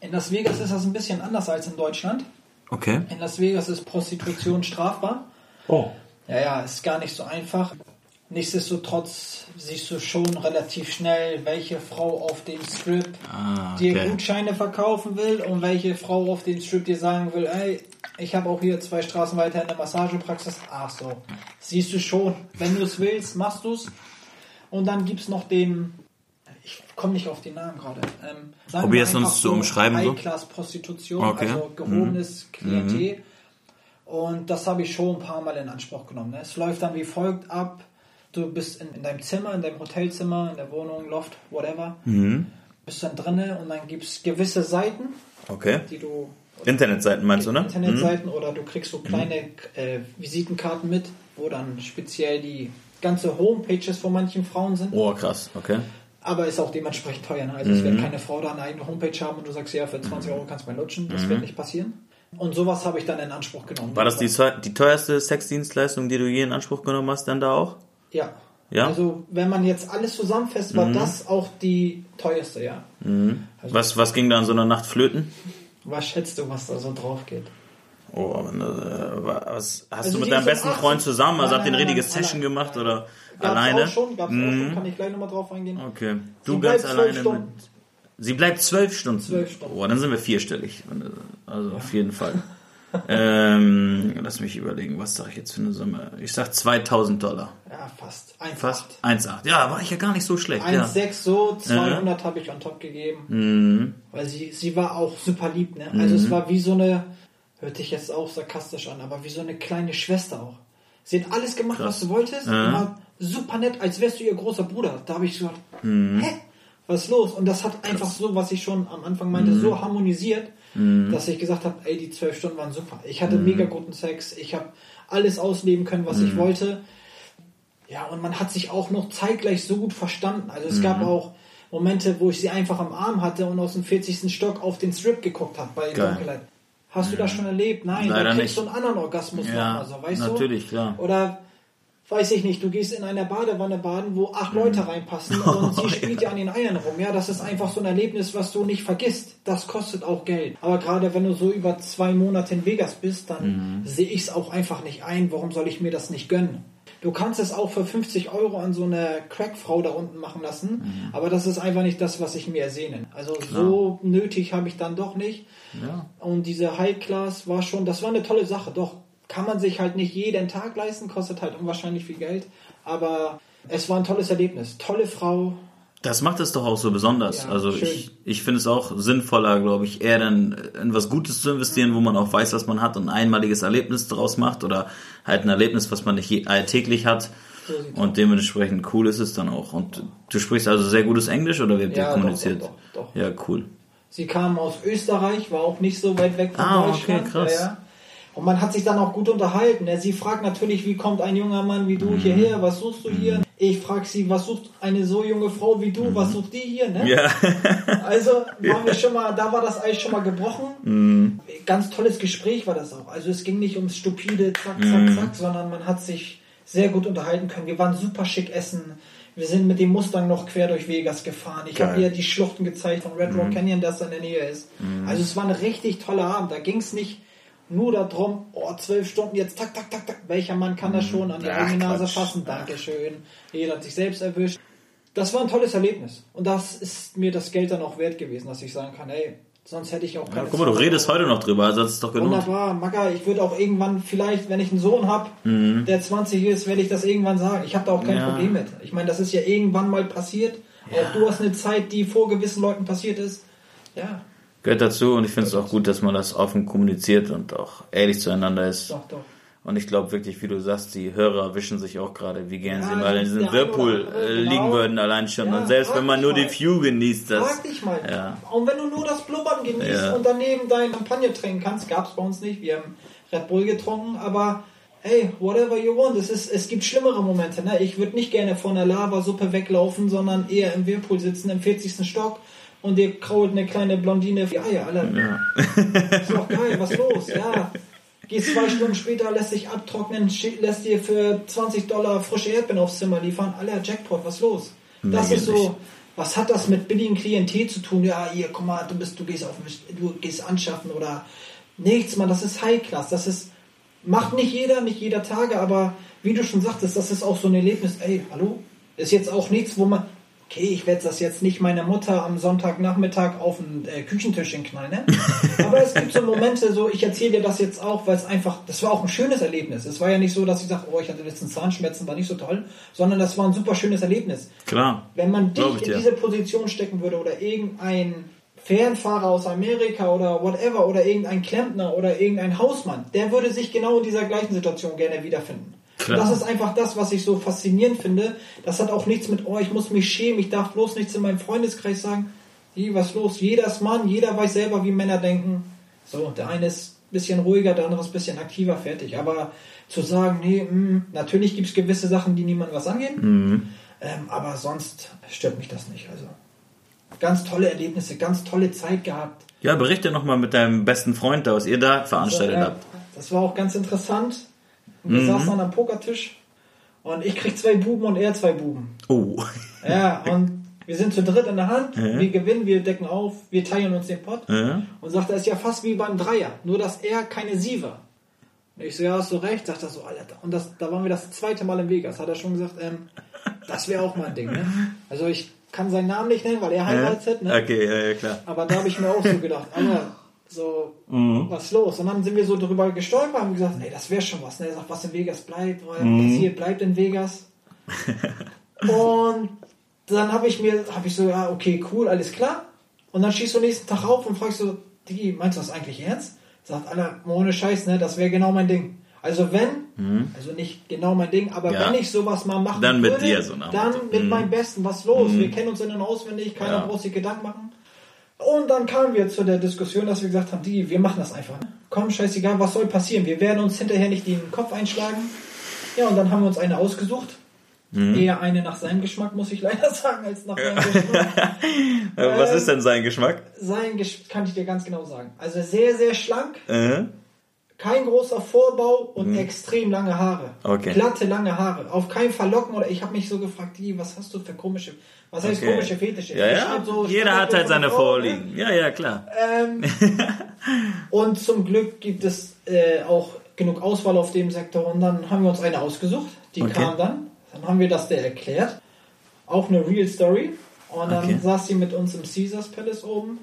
In Las Vegas ist das ein bisschen anders als in Deutschland. Okay. In Las Vegas ist Prostitution strafbar. Oh. Ja, ja, ist gar nicht so einfach. Nichtsdestotrotz siehst du schon relativ schnell, welche Frau auf dem Strip Ah, dir okay. Gutscheine verkaufen will und welche Frau auf dem Strip dir sagen will, ey, ich habe auch hier zwei Straßen weiter eine Massagepraxis. Ach so, siehst du schon. Wenn du es willst, machst du es. Und dann gibt's noch den, ich komme nicht auf den Namen gerade. Ähm, Probier's wir uns zu umschreiben. High-Class-Prostitution, Okay. also gehobenes Klientel. Und das habe ich schon ein paar Mal in Anspruch genommen. Ne? Es läuft dann wie folgt ab. Du bist in, in deinem Zimmer, in deinem Hotelzimmer, in der Wohnung, Loft, whatever. Bist dann drinne und dann gibt es gewisse Seiten, Okay. die du Internetseiten meinst du, ne? Internetseiten oder du kriegst so kleine äh, Visitenkarten mit, wo dann speziell die ganze Homepages von manchen Frauen sind. Oh, krass. Okay. Aber ist auch dementsprechend teuer. Ne? Also es wird keine Frau da eine eigene Homepage haben und du sagst, ja, für 20 Euro kannst du mal lutschen. Das wird nicht passieren. Und sowas habe ich dann in Anspruch genommen. War das die, die teuerste Sexdienstleistung, die du je in Anspruch genommen hast, dann da auch? Ja. Ja? Also wenn man jetzt alles zusammenfasst, war das auch die teuerste, ja. Was, was ging da an so einer Nacht flöten? Was schätzt du, was da so drauf geht? Oh, äh, was, hast Also du mit deinem besten 18 Freund zusammen? Also habt ihr eine nein, nein, richtige nein, Session allein. gemacht oder Gab's alleine? auch schon, gab's auch schon, kann ich gleich nochmal drauf eingehen. Okay. Du Sie ganz alleine Stunden. mit. Sie bleibt zwölf Stunden. Zwölf Stunden. Oh, dann sind wir vierstellig. Also auf jeden Fall. ähm, lass mich überlegen, was sage ich jetzt für eine Summe? Ich sag 2000 Dollar. Ja, fast. 1,8. Fast 1,8. Ja, war ich ja gar nicht so schlecht. Ja. 1,6 so, 200 habe ich on top gegeben. Mhm. Weil sie, sie war auch super lieb, ne? Also es war wie so eine, hört sich jetzt auch sarkastisch an, aber wie so eine kleine Schwester auch. Sie hat alles gemacht, was du wolltest. Ja. War super nett, als wärst du ihr großer Bruder. Da habe ich gesagt, Mhm. hä? Was ist los? Und das hat einfach so, was ich schon am Anfang meinte, Mhm. so harmonisiert, dass ich gesagt habe, ey, die zwölf Stunden waren super. Ich hatte Mhm. mega guten Sex, ich habe alles ausleben können, was ich wollte. Ja, und man hat sich auch noch zeitgleich so gut verstanden. Also es Mhm. gab auch Momente, wo ich sie einfach am Arm hatte und aus dem 40. Stock auf den Strip geguckt habe bei Geil. Dunkelheit. Hast du das schon erlebt? Nein, Leider du kriegst nicht. so einen anderen Orgasmus Ja, nochmal so, weißt du? natürlich, klar. Oder weiß ich nicht, du gehst in einer Badewanne baden, wo acht Leute reinpassen und sie spielt dir an den Eiern rum. Ja, das ist einfach so ein Erlebnis, was du nicht vergisst. Das kostet auch Geld. Aber gerade wenn du so über zwei Monate in Vegas bist, dann sehe ich es auch einfach nicht ein. Warum soll ich mir das nicht gönnen? Du kannst es auch für 50 Euro an so eine Crackfrau da unten machen lassen, aber das ist einfach nicht das, was ich mir ersehne. Also so nötig habe ich dann doch nicht. Ja. Und diese High Class war schon, das war eine tolle Sache. Doch, kann man sich halt nicht jeden Tag leisten, kostet halt unwahrscheinlich viel Geld. Aber es war ein tolles Erlebnis. Tolle Frau. Das macht es doch auch so besonders. Ja, also schön. ich, ich finde es auch sinnvoller, glaube ich, eher dann in was Gutes zu investieren, wo man auch weiß, was man hat und ein einmaliges Erlebnis daraus macht oder halt ein Erlebnis, was man nicht alltäglich hat. So Und dementsprechend cool ist es dann auch. Und du sprichst also sehr gutes Englisch oder wie habt ihr Ja, kommuniziert? doch, doch, doch. Ja, cool. Sie kam aus Österreich, war auch nicht so weit weg von Ah, okay, Deutschland. krass. Ja, ja. Und man hat sich dann auch gut unterhalten. Sie fragt natürlich, wie kommt ein junger Mann wie du Mhm. hierher? Was suchst du hier? Ich frage sie, was sucht eine so junge Frau wie du? Was sucht die hier? Ne? Mhm. Ja. Also waren wir schon mal, da war das Eis schon mal gebrochen. Mhm. Ganz tolles Gespräch war das auch. Also es ging nicht ums stupide Zack, Zack, Mhm. Zack, sondern man hat sich sehr gut unterhalten können. Wir waren super schick essen. Wir sind mit dem Mustang noch quer durch Vegas gefahren. Ich habe ihr die Schluchten gezeigt von Red Rock Mhm. Canyon, das in der Nähe ist. Also es war ein richtig toller Abend. Da ging es nicht nur darum, oh, zwölf Stunden jetzt, tak, tak, tak, tak. Welcher Mann kann das schon an die Mhm. Eigene Nase fassen? Dankeschön. Jeder hat sich selbst erwischt. Das war ein tolles Erlebnis. Und das ist mir das Geld dann auch wert gewesen, dass ich sagen kann, hey, sonst hätte ich auch ja keine guck mal, du 20 redest heute noch drüber, also das ist doch genug. Wunderbar, Maga, ich würde auch irgendwann vielleicht, wenn ich einen Sohn habe, der 20 ist, werde ich das irgendwann sagen. Ich habe da auch kein Mhm. Ja. Problem mit. Ich meine, das ist ja irgendwann mal passiert. Auch du hast eine Zeit, die vor gewissen Leuten passiert ist. Ja, Gehört dazu und ich finde es auch gut, dass man das offen kommuniziert und auch ehrlich zueinander ist. doch, doch. Und ich glaube wirklich, wie du sagst, die Hörer wischen sich auch gerade, wie gern Ja, sie mal in diesem Whirlpool äh, genau. liegen würden, allein schon. Ja, und selbst wenn man nur mal. die View genießt, das. Frag dich mal. Ja. Und wenn du nur das Blubbern genießt und daneben dein Champagner trinken kannst, gab es bei uns nicht. Wir haben Red Bull getrunken, aber hey, whatever you want. Es, ist, es gibt schlimmere Momente. Ne? Ich würde nicht gerne von der Lavasuppe weglaufen, sondern eher im Whirlpool sitzen, im 40. Stock und dir krault eine kleine Blondine die Eier. Alter. Ist doch geil, was los? Ja. Gehst zwei Stunden später, lässt dich abtrocknen, lässt dir für 20 Dollar frische Erdbeeren aufs Zimmer liefern. Alter, Jackpot, was los? Das Nee, ist nicht. so, was hat das mit billigem Klientel zu tun? Ja, hier, guck mal, du bist, du gehst auf, du gehst anschaffen oder nichts, man, das ist High Class, das ist, macht nicht jeder, nicht jeder Tage, aber wie du schon sagtest, das ist auch so ein Erlebnis, ey, hallo, ist jetzt auch nichts, wo man, okay, ich werde das jetzt nicht meiner Mutter am Sonntagnachmittag auf den äh, Küchentischchen knallen, ne? aber es gibt so Momente, so, ich erzähle dir das jetzt auch, weil es einfach, das war auch ein schönes Erlebnis. Es war ja nicht so, dass ich sage, oh, ich hatte letztens Zahnschmerzen, war nicht so toll, sondern das war ein super schönes Erlebnis. Klar. Wenn man dich in dir. diese Position stecken würde oder irgendein Fernfahrer aus Amerika oder whatever oder irgendein Klempner oder irgendein Hausmann, der würde sich genau in dieser gleichen Situation gerne wiederfinden. Klar. Und das ist einfach das, was ich so faszinierend finde. Das hat auch nichts mit, oh, ich muss mich schämen, ich darf bloß nichts in meinem Freundeskreis sagen. Wie, was los? Jeder ist Mann, jeder weiß selber, wie Männer denken. So, der eine ist ein bisschen ruhiger, der andere ist ein bisschen aktiver, fertig. Aber zu sagen, nee, mh, natürlich gibt es gewisse Sachen, die niemand was angehen. Mhm. Ähm, aber sonst stört mich das nicht. Also ganz tolle Erlebnisse, ganz tolle Zeit gehabt. Ja, berichte nochmal mit deinem besten Freund da, was ihr da veranstaltet ja, habt. das war auch ganz interessant. Wir Mhm. saßen am Pokertisch und ich krieg zwei Buben und er zwei Buben. Oh. Ja, und wir sind zu dritt in der Hand, Mhm. wir gewinnen, wir decken auf, wir teilen uns den Pott. Ja. Und sagt, das ist ja fast wie beim Dreier, nur dass er keine Sie war. Und ich so, ja, hast du recht, sagt er so, Alter. Und das, da waren wir das zweite Mal in Vegas, hat er schon gesagt, ähm, das wäre auch mal ein Ding, ne? Also ich kann seinen Namen nicht nennen, weil er heiratet, ne? Okay, ja, ja, klar. Aber da habe ich mir auch so gedacht, Alter, so, Mhm. was los? Und dann sind wir so drüber gestolpert und haben gesagt, ey, das wäre schon was. Ne? Er sagt, was in Vegas bleibt, was Mhm. passiert, bleibt in Vegas. und dann habe ich mir, habe ich so, ja, okay, cool, alles klar. Und dann schießt du nächsten Tag auf und fragst so, Digi, meinst du das eigentlich ernst? Sagt Alter, ohne Scheiß, ne, das wäre genau mein Ding. Also wenn, also nicht genau mein Ding, aber Mhm. Ja. wenn ich sowas mal machen Dann mit würde, dir so dann mit Mhm. meinem Besten, was los? Wir kennen uns in- und auswendig, keiner Ja. braucht sich Gedanken machen. Und dann kamen wir zu der Diskussion, dass wir gesagt haben, die, wir machen das einfach. Ne? Komm, scheißegal, was soll passieren? Wir werden uns hinterher nicht den Kopf einschlagen. Ja, und dann haben wir uns eine ausgesucht. Mhm. Eher eine nach seinem Geschmack, muss ich leider sagen, als nach meinem Geschmack. Was Ähm, ist denn sein Geschmack? Sein Geschmack kann ich dir ganz genau sagen. Also sehr, sehr schlank, Äh? Kein großer Vorbau und extrem lange Haare. Okay. Glatte, lange Haare. Auf keinen Fall locken oder ich habe mich so gefragt, was hast du für komische, was heißt Okay. komische Fetische? Ja, ja. so Jeder hat halt seine ne? Vorlieben. Ja, ja, klar. Ähm, und zum Glück gibt es äh, auch genug Auswahl auf dem Sektor. Und dann haben wir uns eine ausgesucht. Die Okay. kam dann. Dann haben wir das der erklärt. Auch eine Real Story. Und dann Okay. saß sie mit uns im Caesars Palace oben.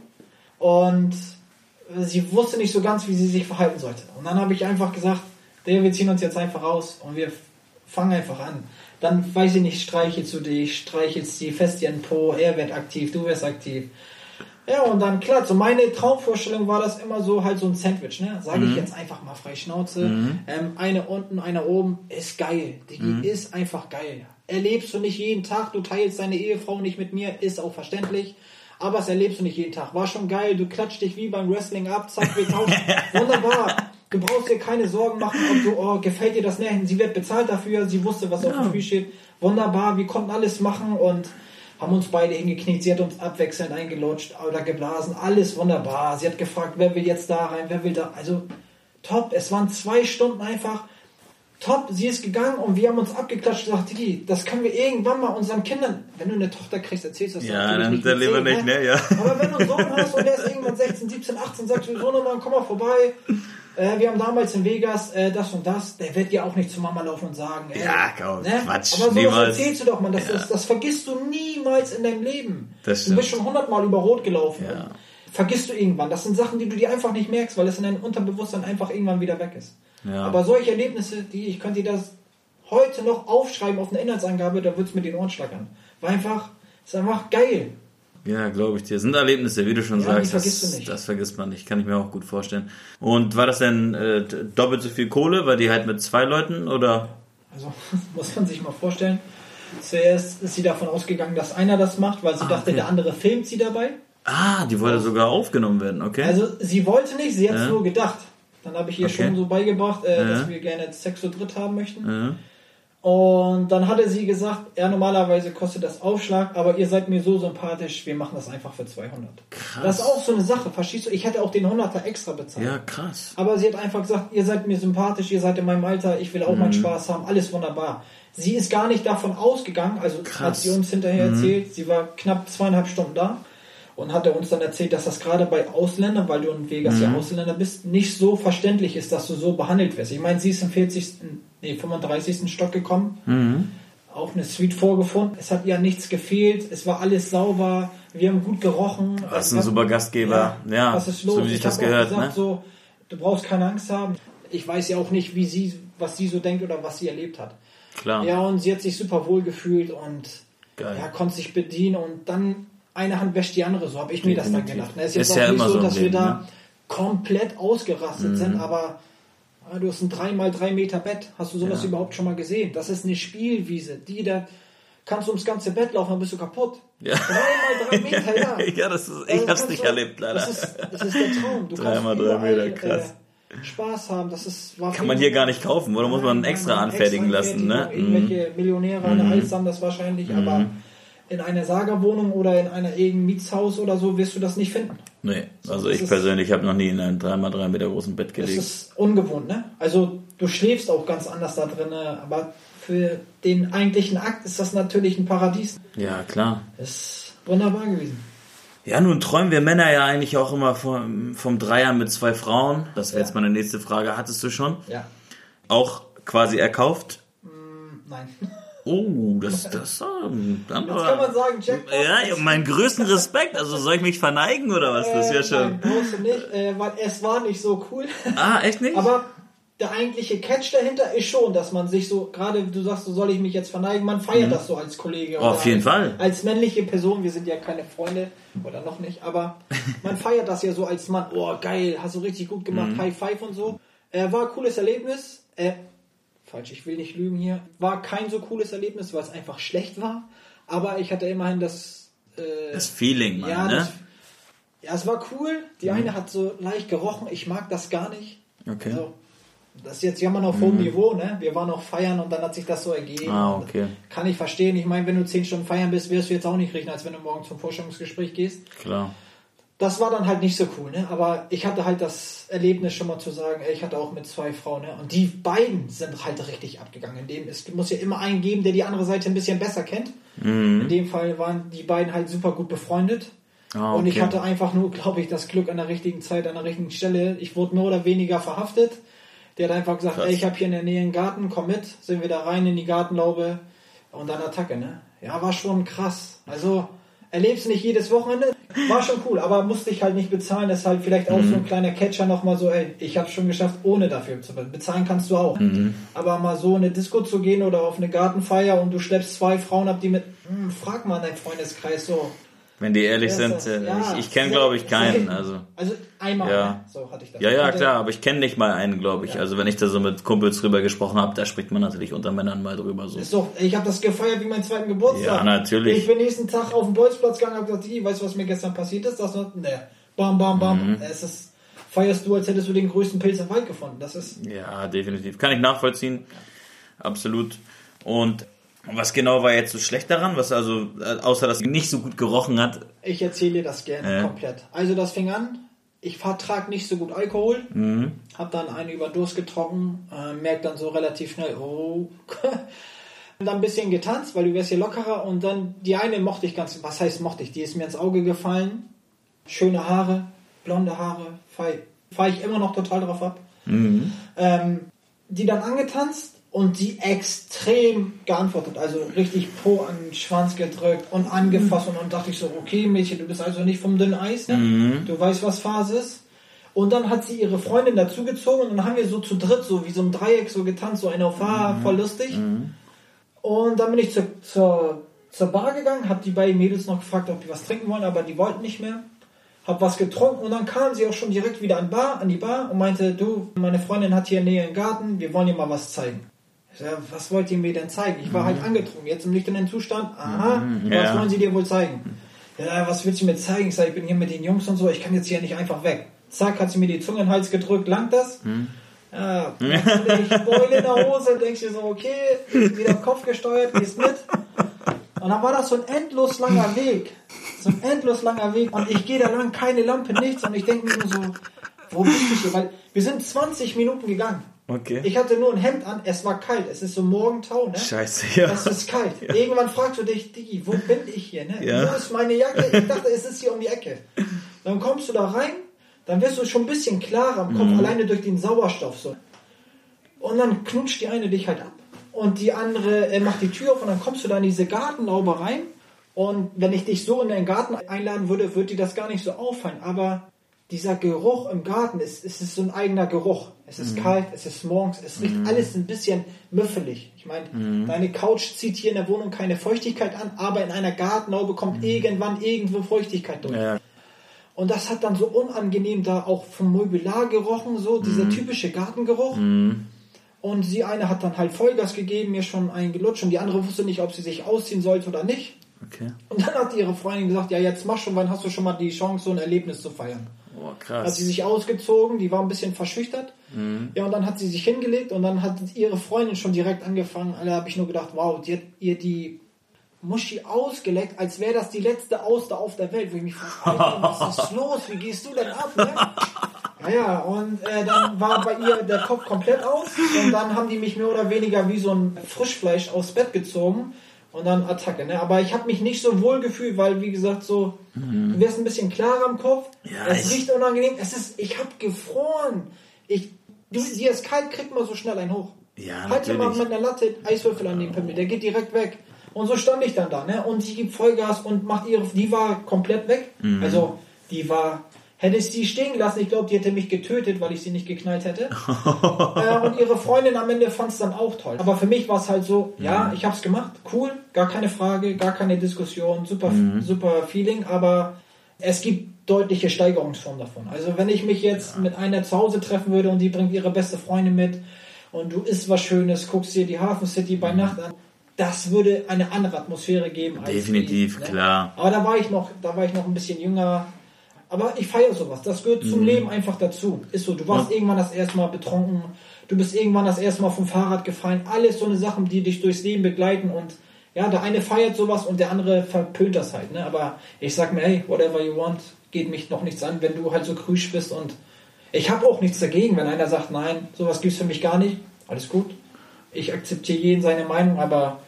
Und sie wusste nicht so ganz, wie sie sich verhalten sollte. Und dann habe ich einfach gesagt, der, wir ziehen uns jetzt einfach raus und wir fangen einfach an. Dann weiß ich nicht, streichelst du dich, streichelst die fest ihren Po, er wird aktiv, du wirst aktiv. Ja, und dann klar, so meine Traumvorstellung war das immer so halt so ein Sandwich, ne? Sage ich jetzt einfach mal frei Schnauze. Ähm, eine unten, eine oben, ist geil. Die ist einfach geil. Erlebst du nicht jeden Tag, du teilst deine Ehefrau nicht mit mir, ist auch verständlich. Aber das erlebst du nicht jeden Tag. War schon geil, du klatscht dich wie beim Wrestling ab, zack, wir tauschen. Wunderbar. Du brauchst dir keine Sorgen machen, ob du, oh, gefällt dir das nicht? Sie wird bezahlt dafür, sie wusste, was auf dem Spiel steht. Wunderbar, wir konnten alles machen und haben uns beide hingekniet. Sie hat uns abwechselnd eingelutscht oder geblasen. Alles wunderbar. Sie hat gefragt, wer will jetzt da rein, wer will da. Also top. Es waren zwei Stunden einfach top. Sie ist gegangen und wir haben uns abgeklatscht und gesagt, Digi, das können wir irgendwann mal unseren Kindern, wenn du eine Tochter kriegst, erzählst du das Ja, dann- dann mit lieber nicht, ne? Ja. Aber wenn du einen Sohn hast und der ist irgendwann 16, 17, 18, sagst du, so nochmal, komm mal vorbei. Äh, wir haben damals in Vegas äh, das und das. Der wird ja auch nicht zu Mama laufen und sagen, ey, Ja, komm, Quatsch, Aber sowas niemals. erzählst du doch mal. Das, das, das vergisst du niemals in deinem Leben. Das du bist schon hundertmal über Rot gelaufen. Ja. Vergisst du irgendwann. Das sind Sachen, die du dir einfach nicht merkst, weil es in deinem Unterbewusstsein einfach irgendwann wieder weg ist. Ja. Aber solche Erlebnisse, die ich könnte das heute noch aufschreiben auf eine Inhaltsangabe, da wird es mit den Ohren schlackern. War einfach, ist einfach geil. Ja, glaube ich dir. Sind Erlebnisse, wie du schon Ja, sagst. vergisst das, du nicht. das vergisst man nicht. Kann ich mir auch gut vorstellen. Und war das denn äh, doppelt so viel Kohle, weil die halt mit zwei Leuten oder? Also muss man sich mal vorstellen. Zuerst ist sie davon ausgegangen, dass einer das macht, weil sie dachte, okay. der andere filmt sie dabei. Ah, die wollte sogar aufgenommen werden, okay? Also sie wollte nicht, sie hat es Ja. nur gedacht. Dann habe ich ihr Okay. schon so beigebracht, äh, Ja. dass wir gerne Sex zu dritt haben möchten. ja. Und dann hatte sie gesagt, ja, normalerweise kostet das Aufschlag, aber ihr seid mir so sympathisch, wir machen das einfach für 200. Krass. Das ist auch so eine Sache, verstehst du? Ich hätte auch den 100er extra bezahlt. ja, krass. Aber sie hat einfach gesagt, ihr seid mir sympathisch, ihr seid in meinem Alter, ich will auch Mhm. meinen Spaß haben, alles wunderbar. Sie ist gar nicht davon ausgegangen, also hat Krass. sie uns hinterher Mhm. erzählt, sie war knapp zweieinhalb Stunden da und hat er uns dann erzählt, dass das gerade bei Ausländern, weil du in Vegas Mhm. ja Ausländer bist, nicht so verständlich ist, dass du so behandelt wirst. Ich meine, sie ist im 40., nee, 35. Stock gekommen, Mhm. auch eine Suite vorgefunden. Es hat ihr nichts gefehlt, es war alles sauber, wir haben gut gerochen. Das ist ein super Gastgeber. Ja, was ist los? so wie sich Ich das gehört, Gesagt, ne? so, du brauchst keine Angst haben. Ich weiß ja auch nicht, wie sie, was sie so denkt oder was sie erlebt hat. Klar. Ja, und sie hat sich super wohl gefühlt und Geil. ja, konnte sich bedienen und dann eine Hand wäscht die andere, so habe ich mir das dann gedacht. Ne? Es ist Ist jetzt ja auch nicht immer so, so dass wir Leben, da ne? Mhm. komplett ausgerastet sind, aber ah, du hast ein 3x3 Meter Bett. Hast du sowas Ja. überhaupt schon mal gesehen? Das ist eine Spielwiese. Die da kannst du ums ganze Bett laufen, dann bist du kaputt. Ja. 3x3 Meter, ja. ja, das ist, Also ich hab's kannst nicht du- erlebt, leider. Das ist, das ist der Traum. Du Drei kannst mal drei überall, Meter, krass. Äh, Spaß haben. Das ist, war Kann man hier gar nicht kaufen, oder muss man extra anfertigen extra lassen, ne? Anfertigung. Irgendwelche Millionäre, Mhm. Alster haben das wahrscheinlich, aber in einer Sagerwohnung oder in einer irgendeinem Mietshaus oder so wirst du das nicht finden. Nee, also das ich persönlich habe noch nie in einem 3x3 Meter großen Bett Das gelegt. ist ungewohnt, ne? Also du schläfst auch ganz anders da drin, aber für den eigentlichen Akt ist das natürlich ein Paradies. Ja, klar. Das ist wunderbar gewesen. Ja, nun träumen wir Männer ja eigentlich auch immer vom, vom Dreier mit zwei Frauen. Das wäre Ja. jetzt meine nächste Frage. Hattest du schon? Ja. Auch quasi erkauft? Nein. Oh, das, das, ähm, dann Jetzt kann man sagen, Jackpot. Ja, meinen größten Respekt. Also soll ich mich verneigen oder was? Das ist ja Äh, schon. Nein, brauchst du nicht, äh, weil es war nicht so cool. Ah, echt nicht? Aber der eigentliche Catch dahinter ist schon, dass man sich so, gerade du sagst, so soll ich mich jetzt verneigen, man feiert das so als Kollege. Mhm. Auf jeden als, Fall. Als männliche Person, wir sind ja keine Freunde oder noch nicht, aber man feiert das ja so als Mann. Oh, geil, hast du richtig gut gemacht, Mhm. High Five und so. Äh, war ein cooles Erlebnis. Äh, falsch, ich will nicht lügen hier. War kein so cooles Erlebnis, weil es einfach schlecht war. Aber ich hatte immerhin das. Äh, das Feeling, Mann, ja, ne? das, ja, es war cool. Die eine hat so leicht gerochen. Ich mag das gar nicht. Okay. Also, das ist jetzt jammern auf hohem Niveau, ne? Wir waren auch feiern und dann hat sich das so ergeben. Ah, okay. Kann ich verstehen. Ich meine, wenn du zehn Stunden feiern bist, wirst du jetzt auch nicht riechen, als wenn du morgen zum Vorstellungsgespräch gehst. Klar. Das war dann halt nicht so cool, ne? Aber ich hatte halt das Erlebnis schon mal zu sagen, ey, ich hatte auch mit zwei Frauen, ne? Und die beiden sind halt richtig abgegangen. In dem es muss ja immer einen geben, der die andere Seite ein bisschen besser kennt. Mhm. In dem Fall waren die beiden halt super gut befreundet. Ah, Und ich okay. hatte einfach nur, glaube ich, das Glück an der richtigen Zeit, an der richtigen Stelle. Ich wurde mehr oder weniger verhaftet. Der hat einfach gesagt, Krass. ey, ich habe hier in der Nähe einen Garten, komm mit. Sind wir da rein in die Gartenlaube und dann Attacke, ne? Ja, war schon krass. Also, erlebst nicht jedes Wochenende. War schon cool, aber musste ich halt nicht bezahlen. Das ist halt vielleicht auch so ein kleiner Catcher nochmal so, ey, ich habe schon geschafft, ohne dafür zu bezahlen. Bezahlen kannst du auch. Aber mal so in eine Disco zu gehen oder auf eine Gartenfeier und du schleppst zwei Frauen ab, die mit, hm, frag mal deinen Freundeskreis so. Wenn die ehrlich sind, äh, ja, ich, ich kenne glaube ich keinen. Also Also einmal, Ja. so hatte ich das. ja, ja, klar, aber ich kenne nicht mal einen, glaube ich. Also wenn ich da so mit Kumpels drüber gesprochen habe, da spricht man natürlich unter Männern mal drüber so. Ist doch, ich habe das gefeiert wie meinen zweiten Geburtstag. Ja, natürlich. Ich bin nächsten Tag auf den Bolzplatz gegangen und habe gesagt, "Ih, weißt du, was mir gestern passiert ist? Das noch, ne, bam, bam, bam. Mhm. Es ist, feierst du, als hättest du den größten Pilz im Wald gefunden. Das ist, Ja, definitiv. Kann ich nachvollziehen. Absolut. Und was genau war jetzt so schlecht daran? Was also, äh, außer dass sie nicht so gut gerochen hat? ich erzähle dir das gerne Ja. komplett. Also das fing an, ich vertrag nicht so gut Alkohol, Mhm. hab dann eine über Durst getrunken, äh, merkt dann so relativ schnell, oh, Und dann ein bisschen getanzt, weil du wärst hier lockerer und dann die eine mochte ich ganz, was heißt mochte ich, die ist mir ins Auge gefallen, schöne Haare, blonde Haare, fahre fahr ich immer noch total drauf ab. Mhm. Ähm, die dann angetanzt und die extrem geantwortet, also richtig Po an den Schwanz gedrückt und angefasst und dann dachte ich so, okay Mädchen, du bist also nicht vom dünnen Eis, ne? du weißt, was Phase ist. Und dann hat sie ihre Freundin dazugezogen und dann haben wir so zu dritt, so wie so ein Dreieck so getanzt, so eine auf Haar, voll lustig. Und dann bin ich zur, zur, zur Bar gegangen, habe die beiden Mädels noch gefragt, ob die was trinken wollen, aber die wollten nicht mehr. Hab was getrunken und dann kam sie auch schon direkt wieder an, Bar, an die Bar und meinte, du, meine Freundin hat hier in Nähe einen Garten, wir wollen ihr mal was zeigen. Sag, was wollt ihr mir denn zeigen? Ich war halt angetrunken, jetzt im nüchternen Zustand. Aha, was ja. wollen sie dir wohl zeigen? Ja, was willst du mir zeigen? Ich sag, ich bin hier mit den Jungs und so, ich kann jetzt hier nicht einfach weg. Zack, hat sie mir die Zunge in den Hals gedrückt, langt das? Ja, ich Beule in der Hose, denkst dir so, okay, wieder Kopf gesteuert, gehst mit. Und dann war das so ein endlos langer Weg. So ein endlos langer Weg. Und ich gehe da lang, keine Lampe, nichts. Und ich denke mir nur so, wo bist du hier? Weil wir sind 20 Minuten gegangen. Okay. Ich hatte nur ein Hemd an, es war kalt, es ist so Morgentau, ne? Scheiße, ja. Es ist kalt. Ja. Irgendwann fragst du dich, Digi, wo bin ich hier, ne? Ja. Wo ist meine Jacke? Ich dachte, es ist hier um die Ecke. Dann kommst du da rein, dann wirst du schon ein bisschen klarer im Kopf, mhm. alleine durch den Sauerstoff so. Und dann knutscht die eine dich halt ab und die andere äh, macht die Tür auf und dann kommst du da in diese Gartenlaube rein und wenn ich dich so in den Garten einladen würde, würde dir das gar nicht so auffallen, aber dieser Geruch im Garten, ist, es ist so ein eigener Geruch. Es ist mhm. kalt, es ist morgens, es riecht mhm. alles ein bisschen müffelig. Ich meine, mhm. deine Couch zieht hier in der Wohnung keine Feuchtigkeit an, aber in einer Gartenlaube kommt mhm. irgendwann irgendwo Feuchtigkeit durch. Ja. Und das hat dann so unangenehm da auch vom Mobiliar gerochen, so dieser mhm. typische Gartengeruch. Mhm. Und sie eine hat dann halt Vollgas gegeben, mir schon einen gelutscht und die andere wusste nicht, ob sie sich ausziehen sollte oder nicht. Okay. Und dann hat ihre Freundin gesagt, ja jetzt mach schon, wann hast du schon mal die Chance, so ein Erlebnis zu feiern. Oh, krass. Hat sie sich ausgezogen, die war ein bisschen verschüchtert. Mhm. Ja, und dann hat sie sich hingelegt und dann hat ihre Freundin schon direkt angefangen. Da habe ich nur gedacht, wow, die hat ihr die Muschi ausgeleckt, als wäre das die letzte Auster auf der Welt, wo ich mich frage, was ist los? Wie gehst du denn ab? Ne? Ja, ja, und äh, dann war bei ihr der Kopf komplett aus und dann haben die mich mehr oder weniger wie so ein Frischfleisch aufs Bett gezogen und dann Attacke. Ne? Aber ich habe mich nicht so wohl gefühlt, weil wie gesagt so, mhm. du wirst ein bisschen klarer im Kopf. Ja, es riecht unangenehm. Es ist, ich habe gefroren. Ich, du, dir ist kalt, kriegt man so schnell einen hoch. Ja, halt dir mal mit einer Latte Eiswürfel an den Pimmel, der geht direkt weg. Und so stand ich dann da, ne? Und sie gibt Vollgas und macht ihre, die war komplett weg. Mhm. Also die war Hätte ich sie stehen gelassen, ich glaube, die hätte mich getötet, weil ich sie nicht geknallt hätte. äh, und ihre Freundin am Ende fand es dann auch toll. Aber für mich war es halt so, ja, mhm. ich habe es gemacht, cool, gar keine Frage, gar keine Diskussion, super, mhm. super Feeling, aber es gibt deutliche Steigerungsformen davon. Also wenn ich mich jetzt mit einer zu Hause treffen würde und die bringt ihre beste Freundin mit und du isst was Schönes, guckst dir die Hafen City bei mhm. Nacht an, das würde eine andere Atmosphäre geben. Definitiv, die, ne? klar. Aber da war ich noch, da war ich noch ein bisschen jünger, aber ich feiere sowas. Das gehört zum mhm. Leben einfach dazu. Ist so. Du warst ja. irgendwann das erste Mal betrunken. Du bist irgendwann das erste Mal vom Fahrrad gefallen. Alles so eine Sachen, die dich durchs Leben begleiten. Und ja, der eine feiert sowas und der andere verpönt das halt. Ne? Aber ich sag mir, hey, whatever you want, geht mich noch nichts an, wenn du halt so krüsch bist. Und ich habe auch nichts dagegen, wenn einer sagt, nein, sowas gibt's für mich gar nicht. Alles gut. Ich akzeptiere jeden seine Meinung, aber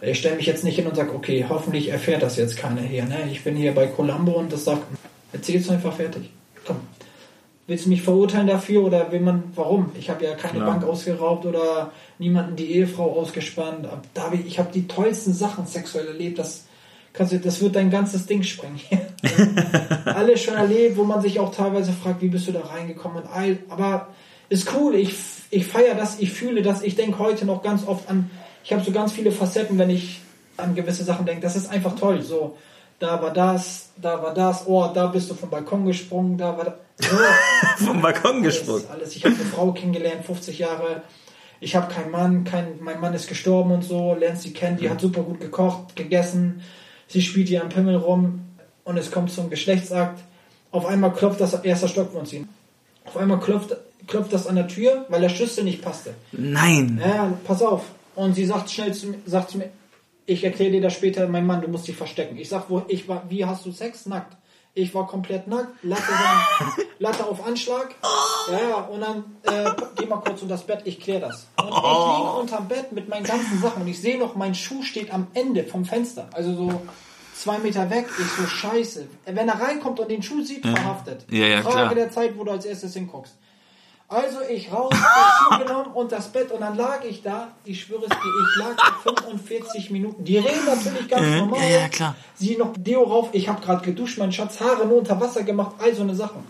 ich stelle mich jetzt nicht hin und sage, okay, hoffentlich erfährt das jetzt keiner hier. Ne? Ich bin hier bei Columbo und das sagt, Erzähl's einfach fertig. Komm. Willst du mich verurteilen dafür oder will man, warum? Ich habe ja keine Klar. Bank ausgeraubt oder niemanden die Ehefrau ausgespannt. David, ich habe die tollsten Sachen sexuell erlebt. Das, kannst du, das wird dein ganzes Ding sprengen. Alles schon erlebt, wo man sich auch teilweise fragt, wie bist du da reingekommen? Aber ist cool. Ich, ich feiere das, ich fühle das. Ich denke heute noch ganz oft an, ich habe so ganz viele Facetten, wenn ich an gewisse Sachen denke. Das ist einfach toll. So, da war das, da war das, oh, da bist du vom Balkon gesprungen, da war das. Oh, vom Balkon gesprungen. Alles. Ich habe eine Frau kennengelernt, 50 Jahre. Ich habe keinen Mann, kein, mein Mann ist gestorben und so, lernst sie kennen, die hat super gut gekocht, gegessen, sie spielt hier am Pimmel rum und es kommt zum Geschlechtsakt. Auf einmal klopft das erster Stock von uns Auf einmal klopft, klopft das an der Tür, weil der Schlüssel nicht passte. Nein. Ja, pass auf. Und sie sagt schnell zu sagt zu mir, ich erkläre dir das später, mein Mann, du musst dich verstecken. Ich sag, wo ich war, wie hast du Sex? Nackt. Ich war komplett nackt, Latte, Latte auf Anschlag. Ja, ja, und dann äh, geh mal kurz um das Bett, ich kläre das. Und ich liege unterm Bett mit meinen ganzen Sachen und ich sehe noch, mein Schuh steht am Ende vom Fenster. Also so zwei Meter weg. Ich so, scheiße. Wenn er reinkommt und den Schuh sieht, verhaftet. Ja, ja, Frage klar. der Zeit, wo du als erstes hinguckst. Also ich raus, genommen und das Bett und dann lag ich da, ich schwöre es dir, ich lag 45 Minuten. Die reden natürlich ganz normal. Ja, ja, klar. Sie noch Deo rauf, ich habe gerade geduscht, mein Schatz, Haare nur unter Wasser gemacht, all so eine Sachen.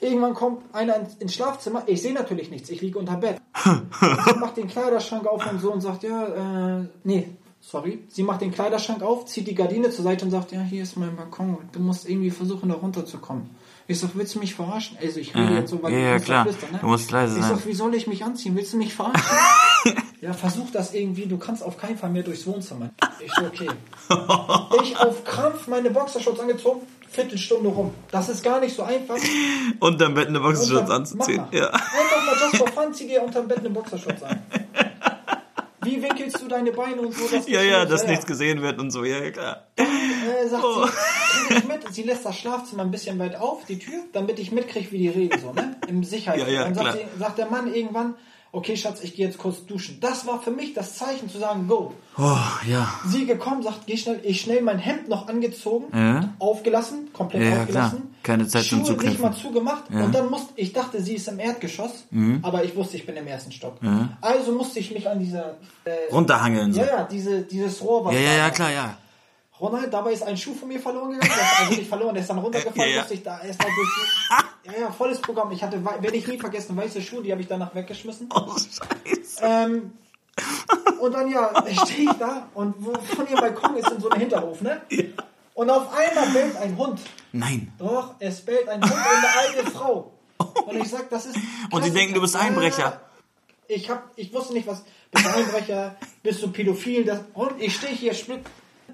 Irgendwann kommt einer ins Schlafzimmer, ich sehe natürlich nichts, ich liege unter Bett. Sie macht den Kleiderschrank auf und so und sagt, ja, äh, nee, sorry. Sie macht den Kleiderschrank auf, zieht die Gardine zur Seite und sagt, ja, hier ist mein Balkon, du musst irgendwie versuchen, da runterzukommen. Ich sag, willst du mich verarschen? Also ich rede mhm. jetzt so, weil ja, ja, klar. Flüstern, ne? Du musst leise sein. Ich sag, wie soll ich mich anziehen? Willst du mich verarschen? ja, versuch das irgendwie. Du kannst auf keinen Fall mehr durchs Wohnzimmer. Ich so, okay. ich auf Krampf meine Boxershorts angezogen, Viertelstunde rum. Das ist gar nicht so einfach. Unterm Bett eine Boxershorts anzuziehen. Ja. Einfach mal just for fun, zieh dir unterm Bett eine Boxershorts an. Wie winkelst du deine Beine und so? Dass ja, ja, dass nichts gesehen wird und so, ja, ja klar. Äh, sagt oh. sie, ich mit. sie lässt das Schlafzimmer ein bisschen weit auf, die Tür, damit ich mitkriege, wie die reden, so, ne? Im Sicherheit. Ja, ja, Dann sagt, sie, sagt der Mann irgendwann, okay, Schatz, ich gehe jetzt kurz duschen. Das war für mich das Zeichen zu sagen, go. Oh, ja. Sie gekommen, sagt, geh schnell, ich schnell mein Hemd noch angezogen, Ja. aufgelassen, komplett Ja, ja, aufgelassen. klar. Keine Zeit zum Schuhe nicht mal zugemacht Ja. Mhm. und dann musste, ich dachte, sie ist im Erdgeschoss, aber ich wusste, ich bin im ersten Stock. Also musste ich mich an dieser, äh, Runterhangeln so. ja, ja, diese, dieses Rohr, was Ja, ja, ja, war. klar, ja. Ronald, dabei ist ein Schuh von mir verloren gegangen. Der ist also nicht verloren, der ist dann runtergefallen. Ja, ja. Musste ich da erstmal durch ja, ja, volles Programm. Ich hatte, werde ich nie vergessen, weiße Schuhe, die habe ich danach weggeschmissen. Oh, scheiße. Ähm, und dann ja, stehe ich da und wo von ihrem Balkon ist in so einem Hinterhof, ne? Und auf einmal bellt ein Hund. Nein. Doch, es bellt ein Hund und eine alte Frau. Und ich sag, das ist. Und die denken, du bist Einbrecher. Ich hab, ich wusste nicht, was. Bist du Einbrecher? Bist du pädophil? Das, und ich stehe hier, split,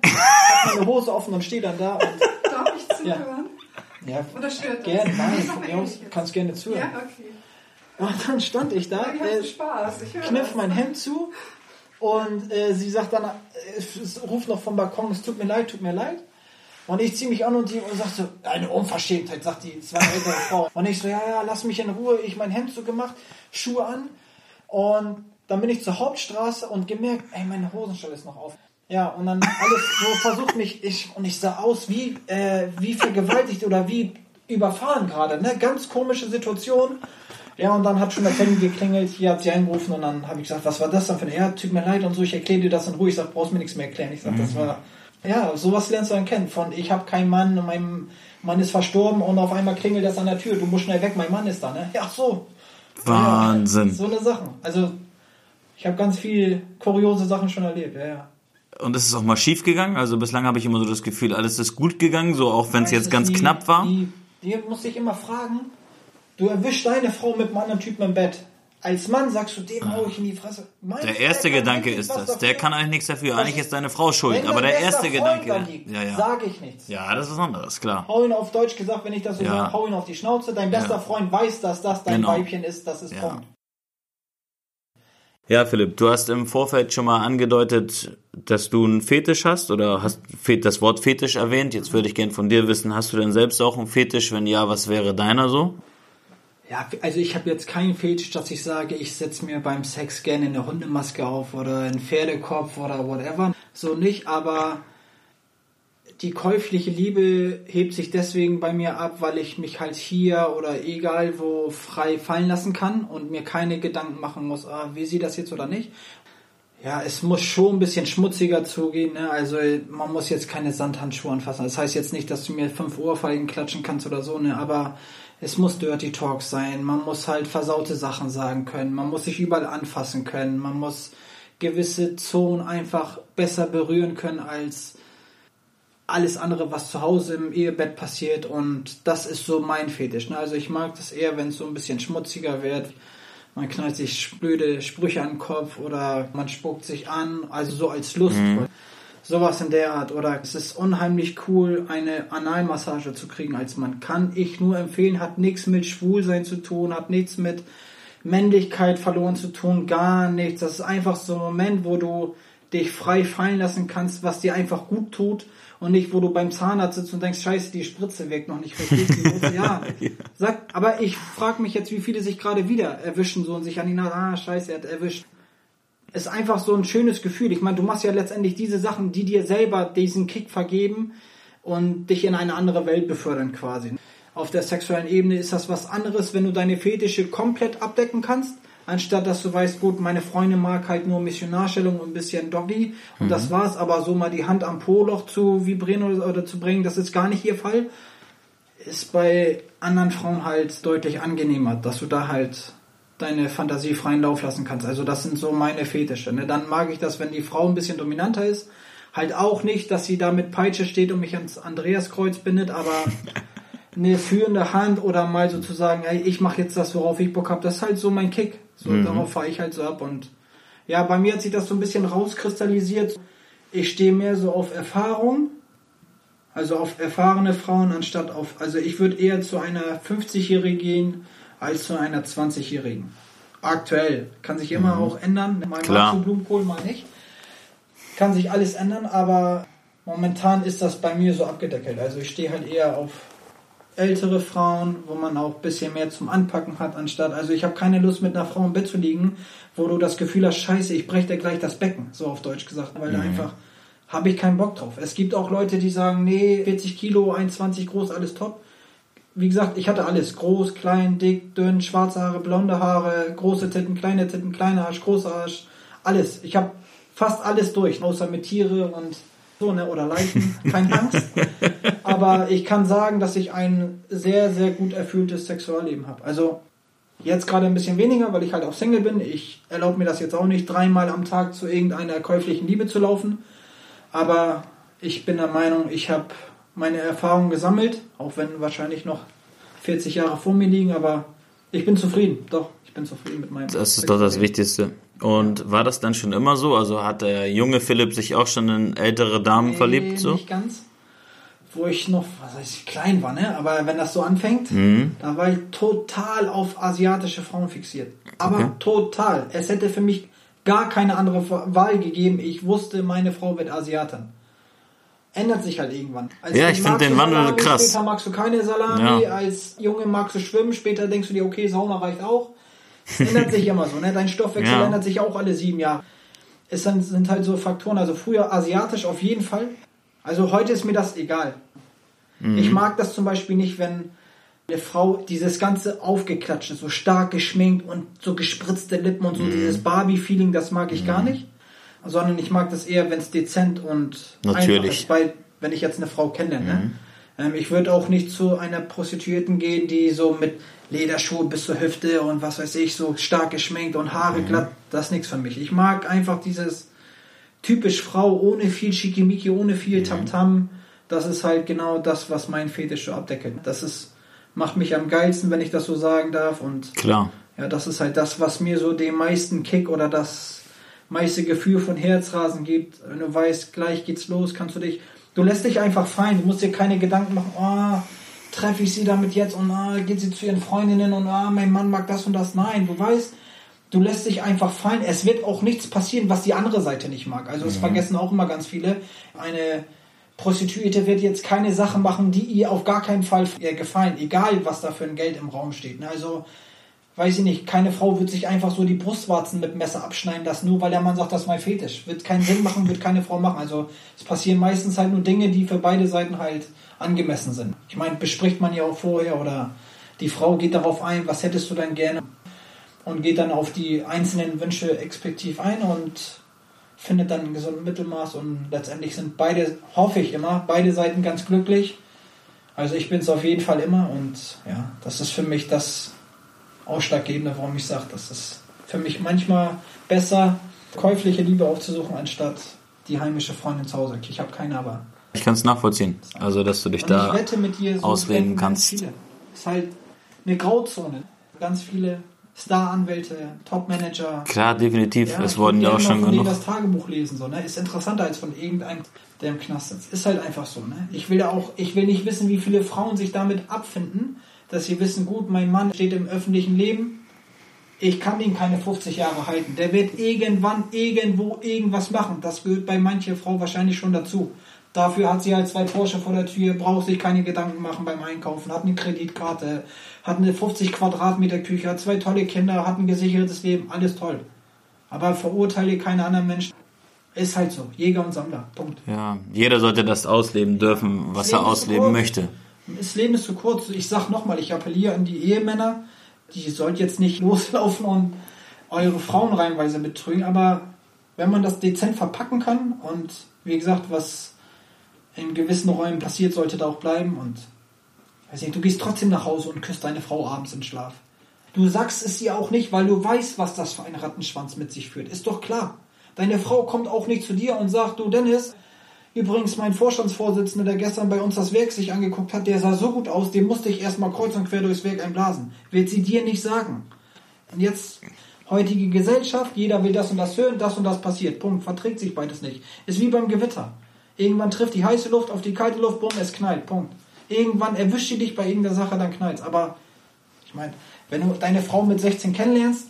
hab meine Hose offen und stehe dann da und. Darf ich zuhören? Ja, Oder stört das? nein, Das mir aus ähnlich. kannst gerne zuhören. Ja, okay. Und dann stand ich da, Ich äh, Spaß. Ich kniff mein Hemd zu und äh, sie sagt dann, äh, es ruft noch vom Balkon, es tut mir leid, tut mir leid. Und ich ziehe mich an und die und sagt so, eine Unverschämtheit, sagt die zwei ältere Frau. Und ich so, ja, ja, lass mich in Ruhe, ich mein Hemd so gemacht, Schuhe an. Und dann bin ich zur Hauptstraße und gemerkt, ey, meine Hosenstall ist noch auf. Ja, und dann alles so versucht mich, ich, und ich sah aus wie, äh, wie vergewaltigt oder wie überfahren gerade, ne? Ganz komische Situation. Ja, und dann hat schon das Handy geklingelt, hier hat sie angerufen und dann habe ich gesagt, was war das denn für eine, ja, tut mir leid und so, ich erkläre dir das in Ruhe, ich sag, brauchst mir nichts mehr erklären. Ich sag, das war, ja, sowas lernst du dann kennen, von ich habe keinen Mann und mein Mann ist verstorben und auf einmal klingelt das an der Tür, du musst schnell weg, mein Mann ist da, ne? Ja, ach so. Wahnsinn. Ja, so eine Sachen. Also, ich habe ganz viel kuriose Sachen schon erlebt, ja, ja. Und es ist auch mal schief gegangen. Also bislang habe ich immer so das Gefühl, alles ist gut gegangen, so auch wenn es jetzt ganz die- knapp war. Die, die muss ich immer fragen, du erwischst deine Frau mit einem anderen Typen im Bett. Als Mann sagst du, dem hau ich in die Fresse. Mein Der erste Gedanke ist das. Der dafür. kann eigentlich nichts dafür. Eigentlich ist deine Frau schuld. Wenn Aber der erste Freund Gedanke. liegt, Ja, ja. sage ich nichts. Ja, das ist anderes, klar. Hau ihn auf Deutsch gesagt, wenn ich das so Ja. sage, hau ihn auf die Schnauze. Dein bester Ja. Freund weiß, dass das dein Genau. Weibchen ist, das ist. Punkt. Ja, Philipp, du hast im Vorfeld schon mal angedeutet, dass du einen Fetisch hast oder hast das Wort Fetisch erwähnt. Jetzt würde ich gern von dir wissen, hast du denn selbst auch einen Fetisch? Wenn ja, was wäre deiner so? Ja, also ich habe jetzt keinen Fetisch, dass ich sage, ich setze mir beim Sex gerne eine Hundemaske auf oder einen Pferdekopf oder whatever. So nicht, aber die käufliche Liebe hebt sich deswegen bei mir ab, weil ich mich halt hier oder egal wo frei fallen lassen kann und mir keine Gedanken machen muss, ah, wie sie das jetzt oder nicht. Ja, es muss schon ein bisschen schmutziger zugehen. Ne? Also man muss jetzt keine Sandhandschuhe anfassen. Das heißt jetzt nicht, dass du mir fünf Ohrfeigen klatschen kannst oder so, ne? aber es muss Dirty Talk sein. Man muss halt versaute Sachen sagen können. Man muss sich überall anfassen können. Man muss gewisse Zonen einfach besser berühren können als alles andere, was zu Hause im Ehebett passiert. Und das ist so mein Fetisch. Ne? Also ich mag das eher, wenn es so ein bisschen schmutziger wird. Man knallt sich blöde Sprüche an den Kopf oder man spuckt sich an, also so als Lust. Sowas in der Art. Oder es ist unheimlich cool, eine Analmassage zu kriegen als Mann. Kann ich nur empfehlen, hat nichts mit Schwulsein zu tun, hat nichts mit Männlichkeit verloren zu tun, gar nichts. Das ist einfach so ein Moment, wo du dich frei fallen lassen kannst, was dir einfach gut tut und nicht, wo du beim Zahnarzt sitzt und denkst, scheiße, die Spritze wirkt noch nicht richtig. ja, sag, aber ich frage mich jetzt, wie viele sich gerade wieder erwischen so und sich an die Nase, ah, scheiße, er hat erwischt. Ist einfach so ein schönes Gefühl. Ich meine, du machst ja letztendlich diese Sachen, die dir selber diesen Kick vergeben und dich in eine andere Welt befördern quasi. Auf der sexuellen Ebene ist das was anderes, wenn du deine Fetische komplett abdecken kannst, anstatt dass du weißt, gut, meine Freundin mag halt nur Missionarstellung und ein bisschen Doggy und das war's, aber so mal die Hand am Po-Loch zu vibrieren oder, oder zu bringen, das ist gar nicht ihr Fall. Ist bei anderen Frauen halt deutlich angenehmer, dass du da halt deine Fantasie freien Lauf lassen kannst. Also das sind so meine Fetische. Ne? Dann mag ich das, wenn die Frau ein bisschen dominanter ist. Halt auch nicht, dass sie da mit Peitsche steht und mich ans Andreaskreuz bindet, aber eine führende Hand oder mal sozusagen, ey, ich mache jetzt das, worauf ich Bock habe, das ist halt so mein Kick. So, darauf fahre ich halt so ab und ja, bei mir hat sich das so ein bisschen rauskristallisiert. Ich stehe mehr so auf Erfahrung, also auf erfahrene Frauen anstatt auf, also ich würde eher zu einer 50-Jährigen gehen als zu einer 20-Jährigen. Aktuell. Kann sich immer Mhm. auch ändern. Mal Klar. du Blumenkohl, mal nicht. Kann sich alles ändern, aber momentan ist das bei mir so abgedeckelt. Also ich stehe halt eher auf ältere Frauen, wo man auch ein bisschen mehr zum Anpacken hat, anstatt, also ich habe keine Lust mit einer Frau im Bett zu liegen, wo du das Gefühl hast, scheiße, ich breche dir gleich das Becken, so auf Deutsch gesagt, weil da einfach habe ich keinen Bock drauf. Es gibt auch Leute, die sagen, nee, 40 Kilo, 1,20 groß, alles top. Wie gesagt, ich hatte alles. Groß, klein, dick, dünn, schwarze Haare, blonde Haare, große Titten, kleine Titten, kleiner Arsch, großer Arsch. Alles. Ich habe fast alles durch, außer mit Tiere und so, ne, oder Leichen. Keine Angst. Aber ich kann sagen, dass ich ein sehr, sehr gut erfülltes Sexualleben habe. Also jetzt gerade ein bisschen weniger, weil ich halt auch Single bin. Ich erlaube mir das jetzt auch nicht, dreimal am Tag zu irgendeiner käuflichen Liebe zu laufen. Aber ich bin der Meinung, ich habe meine Erfahrungen gesammelt, auch wenn wahrscheinlich noch 40 Jahre vor mir liegen, aber ich bin zufrieden. Doch, bin zufrieden mit meinem. Das ist doch das Wichtigste. Und war das dann schon immer so? Also hat der junge Philipp sich auch schon in ältere Damen Nee, verliebt? So? Nicht ganz. Wo ich noch, was heißt ich, klein war, ne? Aber wenn das so anfängt, Mhm. da war ich total auf asiatische Frauen fixiert. Aber Okay. total. Es hätte für mich gar keine andere Wahl gegeben. Ich wusste, meine Frau wird Asiatin. Ändert sich halt irgendwann. Als Ja, ich find magst den Wandel Salami, krass. Später magst du keine Salami. Ja. Als Junge magst du schwimmen. Später denkst du dir, okay, Sauna reicht auch. Ändert sich immer so, ne? Dein Stoffwechsel Ja. ändert sich auch alle sieben Jahre. Es sind, sind halt so Faktoren. Also früher asiatisch auf jeden Fall. Also heute ist mir das egal. Ich mag das zum Beispiel nicht, wenn eine Frau dieses ganze aufgeklatschte, so stark geschminkt und so gespritzte Lippen und so dieses Barbie-Feeling, das mag ich gar nicht. Sondern ich mag das eher, wenn es dezent und Natürlich. einfach ist, weil wenn ich jetzt eine Frau kenne. Ne? Ähm, ich würde auch nicht zu einer Prostituierten gehen, die so mit Lederschuhe bis zur Hüfte und was weiß ich, so stark geschminkt und Haare glatt. Das ist nichts für mich. Ich mag einfach dieses typisch Frau, ohne viel Schickimicki, ohne viel Tamtam. Das ist halt genau das, was mein Fetisch so abdeckelt. Das ist, macht mich am geilsten, wenn ich das so sagen darf. Und Klar. ja, das ist halt das, was mir so den meisten Kick oder das meiste Gefühl von Herzrasen gibt. Wenn du weißt, gleich geht's los, kannst du dich, du lässt dich einfach fallen. Du musst dir keine Gedanken machen, oh, treffe ich sie damit jetzt und ah, geht sie zu ihren Freundinnen und ah, mein Mann mag das und das. Nein, du weißt, du lässt dich einfach fallen. Es wird auch nichts passieren, was die andere Seite nicht mag. Also das vergessen auch immer ganz viele. Eine Prostituierte wird jetzt keine Sachen machen, die ihr auf gar keinen Fall ihr gefallen, egal was da für ein Geld im Raum steht. ne? Also weiß ich nicht, keine Frau wird sich einfach so die Brustwarzen mit Messer abschneiden lassen, nur weil der Mann sagt, das ist mein Fetisch. Wird keinen Sinn machen, wird keine Frau machen. Also es passieren meistens halt nur Dinge, die für beide Seiten halt angemessen sind. Ich meine, bespricht man ja auch vorher oder die Frau geht darauf ein, was hättest du dann gerne und geht dann auf die einzelnen Wünsche exspektiv ein und findet dann ein gesundes Mittelmaß und letztendlich sind beide, hoffe ich immer, beide Seiten ganz glücklich. Also ich bin es auf jeden Fall immer und ja, das ist für mich das Ausschlaggebende, warum ich sage, das ist für mich manchmal besser, käufliche Liebe aufzusuchen, anstatt die heimische Freundin zu Hause. Ich habe keine, aber. Ich kann es nachvollziehen. Also, dass du dich Und da ich wette mit dir, so ganz kannst. Viele. Ist halt eine Grauzone. Ganz viele Star-Anwälte, Top-Manager. Klar, definitiv. Ja, es wurden ja auch schon genug. das Tagebuch lesen, so, ne? Ist interessanter als von irgendeinem, der im Knast sitzt. Ist halt einfach so, ne? Ich will ja auch, ich will nicht wissen, wie viele Frauen sich damit abfinden, dass sie wissen, gut, mein Mann steht im öffentlichen Leben, ich kann ihn keine 50 Jahre halten. Der wird irgendwann irgendwo irgendwas machen. Das gehört bei mancher Frau wahrscheinlich schon dazu. Dafür hat sie halt zwei Porsche vor der Tür, braucht sich keine Gedanken machen beim Einkaufen, hat eine Kreditkarte, hat eine 50 Quadratmeter Küche, hat zwei tolle Kinder, hat ein gesichertes Leben, alles toll. Aber verurteile keine anderen Menschen. Ist halt so. Jäger und Sammler. Punkt. Ja, jeder sollte das ausleben dürfen, was Das er ausleben möchte. Das Leben ist zu kurz. Ich sag nochmal, ich appelliere an die Ehemänner, die sollt jetzt nicht loslaufen und eure Frauen reihenweise betrügen, aber wenn man das dezent verpacken kann und wie gesagt, was in gewissen Räumen passiert, sollte da auch bleiben und weiß nicht, du gehst trotzdem nach Hause und küsst deine Frau abends in Schlaf. Du sagst es ihr auch nicht, weil du weißt, was das für ein Rattenschwanz mit sich führt. Ist doch klar. Deine Frau kommt auch nicht zu dir und sagt, du Dennis, übrigens mein Vorstandsvorsitzender, der gestern bei uns das Werk sich angeguckt hat, der sah so gut aus, dem musste ich erstmal kreuz und quer durchs Werk einblasen. Wird sie dir nicht sagen. Und jetzt, heutige Gesellschaft, jeder will das und das hören, das und das passiert. Punkt. Verträgt sich beides nicht. Ist wie beim Gewitter. Irgendwann trifft die heiße Luft auf die kalte Luft, bumm, es knallt. Punkt. Irgendwann erwischt sie dich bei irgendeiner Sache, dann knallt's. Aber ich meine, wenn du deine Frau mit 16 kennenlernst,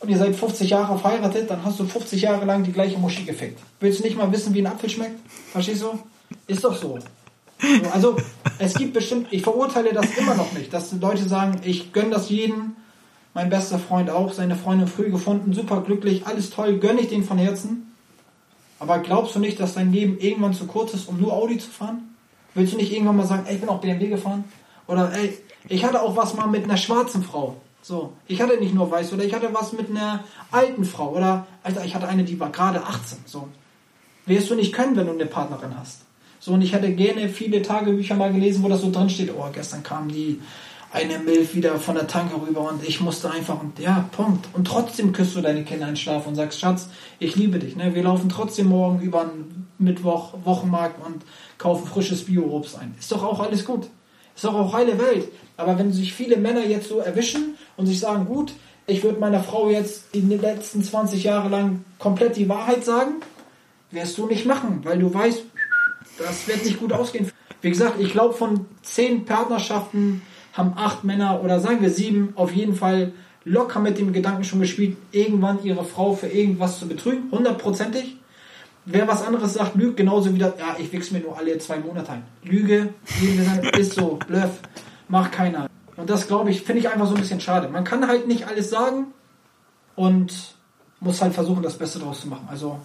und ihr seid 50 Jahre verheiratet, dann hast du 50 Jahre lang die gleiche Muschi gefickt. Willst du nicht mal wissen, wie ein Apfel schmeckt? Verstehst du? Ist doch so. so also, es gibt bestimmt, ich verurteile das immer noch nicht, dass Leute sagen, ich gönne das jedem, mein bester Freund auch, seine Freundin früh gefunden, super glücklich, alles toll, gönne ich den von Herzen. Aber glaubst du nicht, dass dein Leben irgendwann zu kurz ist, um nur Audi zu fahren? Willst du nicht irgendwann mal sagen, ey, ich bin auch BMW gefahren? Oder ey, ich hatte auch was mal mit einer schwarzen Frau. So, ich hatte nicht nur weiß oder ich hatte was mit einer alten Frau oder Alter, ich hatte eine, die war gerade 18. So, wirst du nicht können, wenn du eine Partnerin hast. So und ich hätte gerne viele Tagebücher mal gelesen, wo das so drin steht. Oh, gestern kam die eine Milch wieder von der Tanke rüber und ich musste einfach und ja, Punkt. Und trotzdem küsst du deine Kinder in Schlaf und sagst, Schatz, ich liebe dich. Ne? Wir laufen trotzdem morgen über einen Mittwoch, Wochenmarkt und kaufen frisches Bio-Obst ein. Ist doch auch alles gut. Ist doch auch heile Welt. Aber wenn sich viele Männer jetzt so erwischen und sich sagen, gut, ich würde meiner Frau jetzt die letzten 20 Jahre lang komplett die Wahrheit sagen, wirst du nicht machen, weil du weißt, das wird nicht gut ausgehen. Wie gesagt, ich glaube, von zehn Partnerschaften haben acht Männer oder sagen wir sieben auf jeden Fall locker mit dem Gedanken schon gespielt, irgendwann ihre Frau für irgendwas zu betrügen, hundertprozentig. Wer was anderes sagt, lügt genauso wie das, ja, ich wichse mir nur alle zwei Monate ein. Lüge, ist so, Bluff, macht keiner. Und das glaube ich, finde ich einfach so ein bisschen schade. Man kann halt nicht alles sagen und muss halt versuchen, das Beste daraus zu machen. Also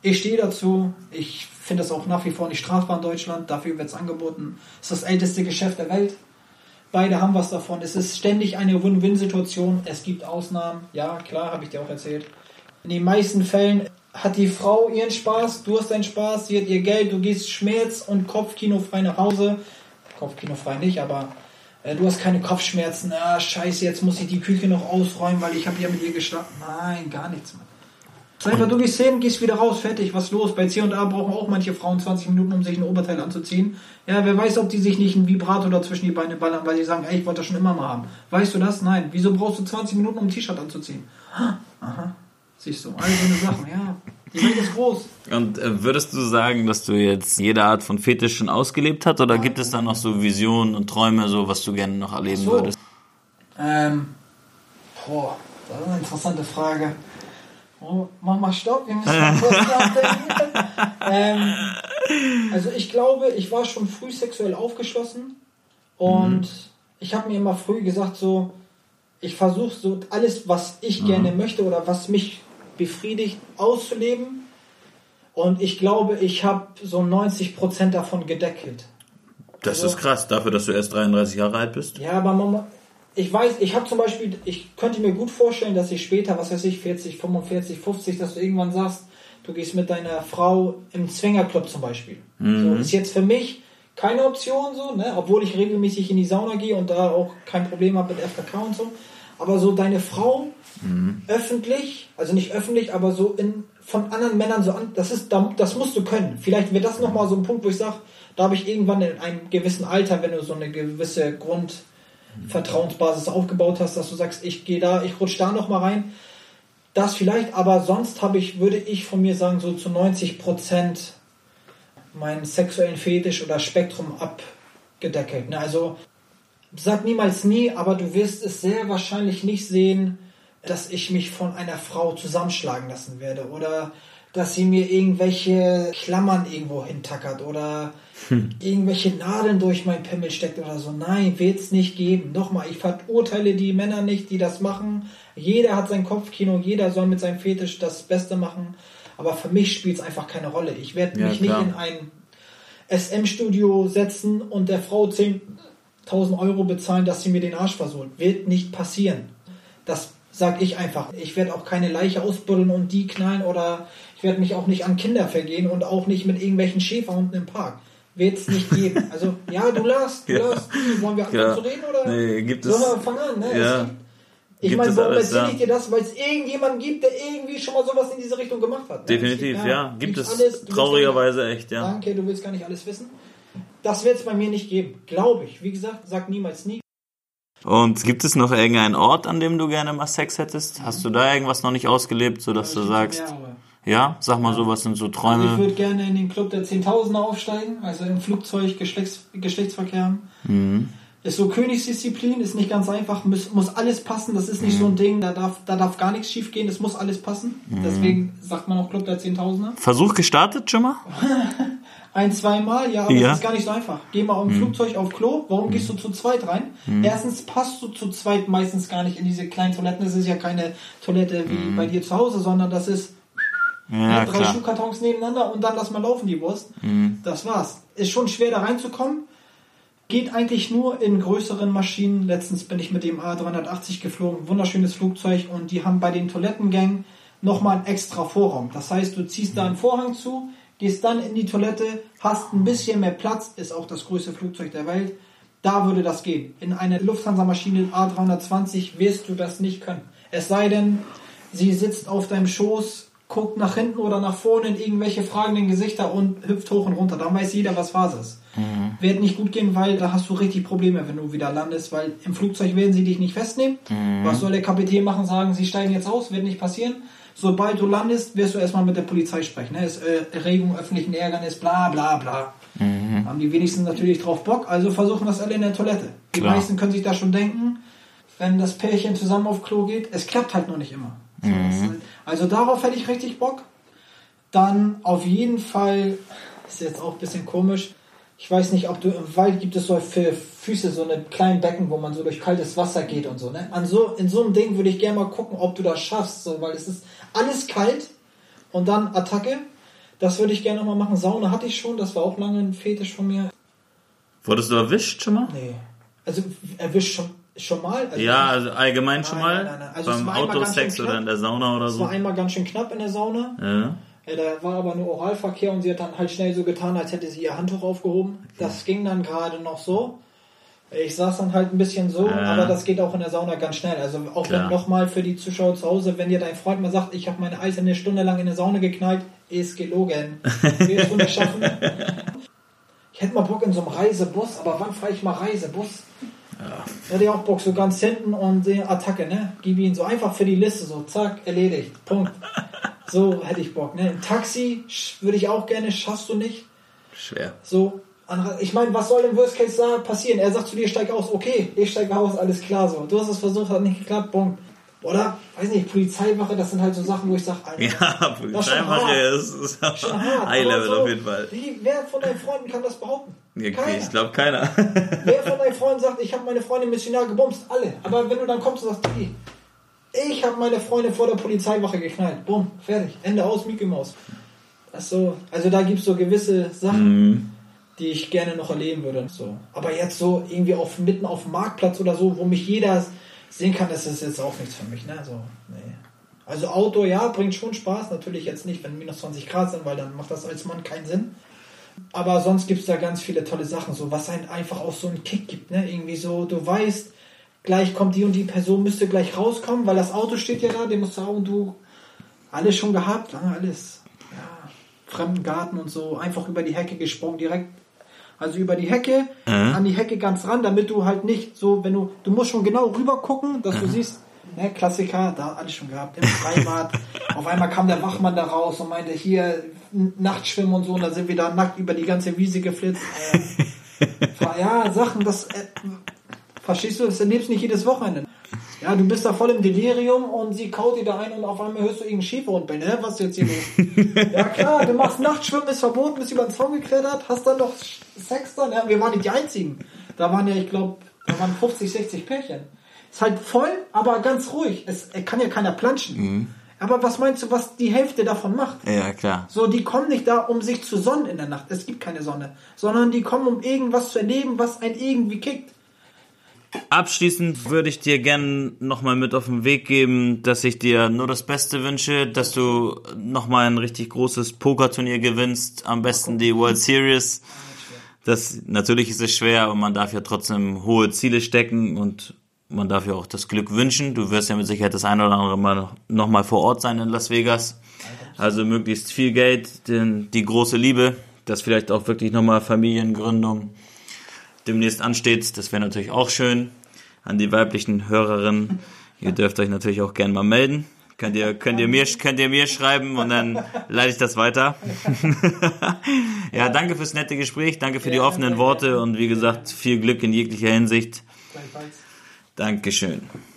ich stehe dazu. Ich finde das auch nach wie vor nicht strafbar in Deutschland. Dafür wird es angeboten. Es ist das älteste Geschäft der Welt. Beide haben was davon. Es ist ständig eine Win-Win-Situation. Es gibt Ausnahmen. Ja, klar, habe ich dir auch erzählt. In den meisten Fällen hat die Frau ihren Spaß, du hast deinen Spaß, sie hat ihr Geld, du gehst Schmerz- und Kopfkinofrei nach Hause. Kopfkinofrei nicht, aber äh, du hast keine Kopfschmerzen. Ah, scheiße, jetzt muss ich die Küche noch ausräumen, weil ich habe ja mit ihr geschlafen. Nein, gar nichts mehr. Einfach, du gehst hin, gehst wieder raus, fertig, was los? Bei C&A brauchen auch manche Frauen 20 Minuten, um sich ein Oberteil anzuziehen. Ja, wer weiß, ob die sich nicht ein Vibrator da zwischen die Beine ballern, weil sie sagen, ey, ich wollte das schon immer mal haben. Weißt du das? Nein. Wieso brauchst du 20 Minuten, um ein T-Shirt anzuziehen? Aha. Siehst du, all so eine Sachen, ja. Die Welt ist groß. Und äh, würdest du sagen, dass du jetzt jede Art von Fetisch schon ausgelebt hast oder gibt es da noch so Visionen und Träume, so was du gerne noch erleben so. würdest? Ähm, boah, das ist eine interessante Frage. Oh, mach mal Stopp, wir müssen mal kurz nachdenken. ähm, also ich glaube, ich war schon früh sexuell aufgeschlossen und mhm. ich habe mir immer früh gesagt, so, ich versuche so alles, was ich mhm. gerne möchte oder was mich befriedigt, auszuleben. Und ich glaube, ich habe so 90% davon gedeckelt. Das also, ist krass, dafür, dass du erst 33 Jahre alt bist. Ja, aber man, ich weiß, ich habe zum Beispiel, ich könnte mir gut vorstellen, dass ich später, was weiß ich, 40, 45, 50, dass du irgendwann sagst, du gehst mit deiner Frau im Zwingerclub zum Beispiel. Mhm. So, ist jetzt für mich keine Option so, ne? obwohl ich regelmäßig in die Sauna gehe und da auch kein Problem habe mit FKK und so. Aber so deine Frau mhm. öffentlich, also nicht öffentlich, aber so in, von anderen Männern so an, das ist, das musst du können. Vielleicht wird das nochmal so ein Punkt, wo ich sage, da habe ich irgendwann in einem gewissen Alter, wenn du so eine gewisse Grundvertrauensbasis aufgebaut hast, dass du sagst, ich gehe da, ich rutsche da nochmal rein. Das vielleicht, aber sonst habe ich, würde ich von mir sagen, so zu 90 Prozent meinen sexuellen Fetisch oder Spektrum abgedeckelt. Ne? Also sag niemals nie, aber du wirst es sehr wahrscheinlich nicht sehen, dass ich mich von einer Frau zusammenschlagen lassen werde oder dass sie mir irgendwelche Klammern irgendwo hintackert oder hm. irgendwelche Nadeln durch mein Pimmel steckt oder so. Nein, wird es nicht geben. Nochmal, ich verurteile die Männer nicht, die das machen. Jeder hat sein Kopfkino, jeder soll mit seinem Fetisch das Beste machen. Aber für mich spielt es einfach keine Rolle. Ich werde ja, mich klar. nicht in ein SM-Studio setzen und der Frau 10 1000 Euro bezahlen, dass sie mir den Arsch versohlt. Wird nicht passieren. Das sag ich einfach. Ich werde auch keine Leiche ausbuddeln und die knallen oder ich werde mich auch nicht an Kinder vergehen und auch nicht mit irgendwelchen Schäferhunden im Park. Wird es nicht geben. Also, ja, du lass, du ja. lass. Wollen wir anfangen ja. zu reden oder? Nee, gibt es. Sollen wir fangen an, ne? Ja. Ich meine, warum erzähle ich dir das? Weil es irgendjemanden gibt, der irgendwie schon mal sowas in diese Richtung gemacht hat. Ne? Definitiv, ja. ja. Gibt es alles, traurigerweise echt, ja. Danke, du willst gar nicht alles wissen. Das wird es bei mir nicht geben, glaube ich. Wie gesagt, sag niemals nie. Und gibt es noch irgendeinen Ort, an dem du gerne mal Sex hättest? Hast du da irgendwas noch nicht ausgelebt, sodass du sagst? Ja, sag mal so, was sind so Träume? Also ich würde gerne in den Club der Zehntausender aufsteigen, also im Flugzeug Geschlechts Geschlechtsverkehr haben. Mhm. Ist so Königsdisziplin, ist nicht ganz einfach, muss, muss alles passen, das ist nicht so ein Ding, da darf, da darf gar nichts schief gehen, es muss alles passen. Deswegen sagt man auch Club der Zehntausender. Versuch gestartet schon mal? Ein, zweimal, ja, aber Ja. das ist gar nicht so einfach. Geh mal im Flugzeug auf Klo, warum gehst du zu zweit rein? Erstens passt du zu zweit meistens gar nicht in diese kleinen Toiletten. Das ist ja keine Toilette wie bei dir zu Hause, sondern das ist Ja, drei klar. Schuhkartons nebeneinander und dann lass mal laufen, die Wurst. Das war's. Ist schon schwer da reinzukommen. Geht eigentlich nur in größeren Maschinen. Letztens bin ich mit dem A380 geflogen, wunderschönes Flugzeug und die haben bei den Toilettengängen nochmal einen extra Vorraum. Das heißt, du ziehst da einen Vorhang zu, gehst dann in die Toilette, hast ein bisschen mehr Platz, ist auch das größte Flugzeug der Welt. Da würde das gehen. In einer Lufthansa-Maschine A320 wirst du das nicht können. Es sei denn, sie sitzt auf deinem Schoß, guckt nach hinten oder nach vorne in irgendwelche fragenden Gesichter und hüpft hoch und runter. Dann weiß jeder, was Phase ist. Wird nicht gut gehen, weil da hast du richtig Probleme, wenn du wieder landest, weil im Flugzeug werden sie dich nicht festnehmen. Was soll der Kapitän machen? Sagen, sie steigen jetzt aus, wird nicht passieren. Sobald du landest, wirst du erstmal mit der Polizei sprechen. Ne? Ist äh, Erregung öffentlichen Ärgernis, bla bla bla. Haben die wenigsten natürlich drauf Bock, also versuchen das alle in der Toilette. Die Klar. meisten können sich da schon denken, wenn das Pärchen zusammen auf Klo geht, es klappt halt noch nicht immer. Ist halt- Also darauf hätte ich richtig Bock. Dann auf jeden Fall, ist jetzt auch ein bisschen komisch, ich weiß nicht, ob du im Wald gibt es so für Füße so eine kleinen Becken, wo man so durch kaltes Wasser geht und so, ne? An so, in so einem Ding würde ich gerne mal gucken, ob du das schaffst, so, weil es ist alles kalt und dann Attacke. Das würde ich gerne noch mal machen. Sauna hatte ich schon, das war auch lange ein Fetisch von mir. Wurdest du erwischt schon mal? Nee. Also erwischt schon, schon mal? Also Ja, also allgemein schon Nein, mal? nein, nein. Also Beim Autosex oder in der Sauna oder Es war so? einmal ganz schön knapp in der Sauna. Ja. Ja, da war aber nur Oralverkehr und sie hat dann halt schnell so getan, als hätte sie ihr Handtuch aufgehoben. Das ging dann gerade noch so. Ich saß dann halt ein bisschen so, Ja. aber das geht auch in der Sauna ganz schnell. Also auch Klar. wenn nochmal für die Zuschauer zu Hause, wenn dir dein Freund mal sagt, ich habe meine Eis eine Stunde lang in der Sauna geknallt, ist gelogen. Schaffen. Ich hätte mal Bock in so einem Reisebus, aber wann fahre ich mal Reisebus? Ja. Hätte ich auch Bock, so ganz hinten und die Attacke, ne? Gib ihn so einfach für die Liste, so zack, erledigt. Punkt. So hätte ich Bock, ne? Ein Taxi würde ich auch gerne, schaffst du nicht. Schwer. So, ich meine, was soll im Worst Case da passieren? Er sagt zu dir, steig aus, okay, ich steige aus, alles klar so. Du hast es versucht, hat nicht geklappt, Punkt. Oder, weiß nicht, Polizeiwache, das sind halt so Sachen, wo ich sage, Alter, Ja, Polizeimache hart. ist, ist schon hart. High aber Level so, auf jeden Fall. Wie, wer von deinen Freunden kann das behaupten? Ja, Keiner. Ich glaube keiner. Wer von deinen Freunden sagt, ich habe meine Freundin missionar gebumst? Alle. Aber wenn du dann kommst und sagst, Digi, ich habe meine Freundin vor der Polizeiwache geknallt. Bumm, fertig. Ende aus, Mickey Maus. Das so, also da gibt es so gewisse Sachen, die ich gerne noch erleben würde. So. Aber jetzt so irgendwie auf, mitten auf dem Marktplatz oder so, wo mich jeder sehen kann, das ist jetzt auch nichts für mich. Ne? So, nee. Also Outdoor, ja, bringt schon Spaß. Natürlich jetzt nicht, wenn minus 20 Grad sind, weil dann macht das als Mann keinen Sinn. Aber sonst gibt es da ganz viele tolle Sachen, so was einen einfach auch so einen Kick gibt, ne? Irgendwie so, du weißt, gleich kommt die und die Person, müsste gleich rauskommen, weil das Auto steht ja da, den musst du auch und du alles schon gehabt, lange alles. Ja, fremden Garten und so, einfach über die Hecke gesprungen, direkt. Also über die Hecke, an die Hecke ganz ran, damit du halt nicht so, wenn du, du musst schon genau rüber gucken, dass du siehst, ne, Klassiker, da alles schon gehabt, im Freibad. Auf einmal kam der Wachmann da raus und meinte, hier, Nachtschwimmen und so, und da sind wir da nackt über die ganze Wiese geflitzt. Äh, ja, Sachen, das, äh, verstehst du, das erlebst du nicht jedes Wochenende. Ja, du bist da voll im Delirium und sie kaut dir da ein und auf einmal hörst du irgendeinen Schäferhund bei, ne? Was ist jetzt hier los? ja klar, du machst Nachtschwimmen, ist verboten, bist über den Zaun geklettert, hast dann noch Sex dann. Ja, wir waren nicht die Einzigen. Da waren ja, ich glaube, da waren 50, 60 Pärchen. Ist halt voll, aber ganz ruhig. Es er kann ja keiner planschen. Aber was meinst du, was die Hälfte davon macht? Ja, klar. So, die kommen nicht da, um sich zu sonnen in der Nacht. Es gibt keine Sonne. Sondern die kommen, um irgendwas zu erleben, was einen irgendwie kickt. Abschließend würde ich dir gerne nochmal mit auf den Weg geben, dass ich dir nur das Beste wünsche, dass du nochmal ein richtig großes Pokerturnier gewinnst, am besten die World Series. Das, natürlich ist es schwer, aber man darf ja trotzdem hohe Ziele stecken und man darf ja auch das Glück wünschen. Du wirst ja mit Sicherheit das eine oder andere Mal nochmal vor Ort sein in Las Vegas. Also möglichst viel Geld, denn die große Liebe, dass vielleicht auch wirklich nochmal Familiengründung demnächst ansteht. Das wäre natürlich auch schön. An die weiblichen Hörerinnen, ihr dürft euch natürlich auch gerne mal melden. Könnt ihr, könnt ihr mir, könnt ihr mir schreiben und dann leite ich das weiter. ja, danke fürs nette Gespräch, danke für die offenen Worte und wie gesagt, viel Glück in jeglicher Hinsicht. Dankeschön. Danke.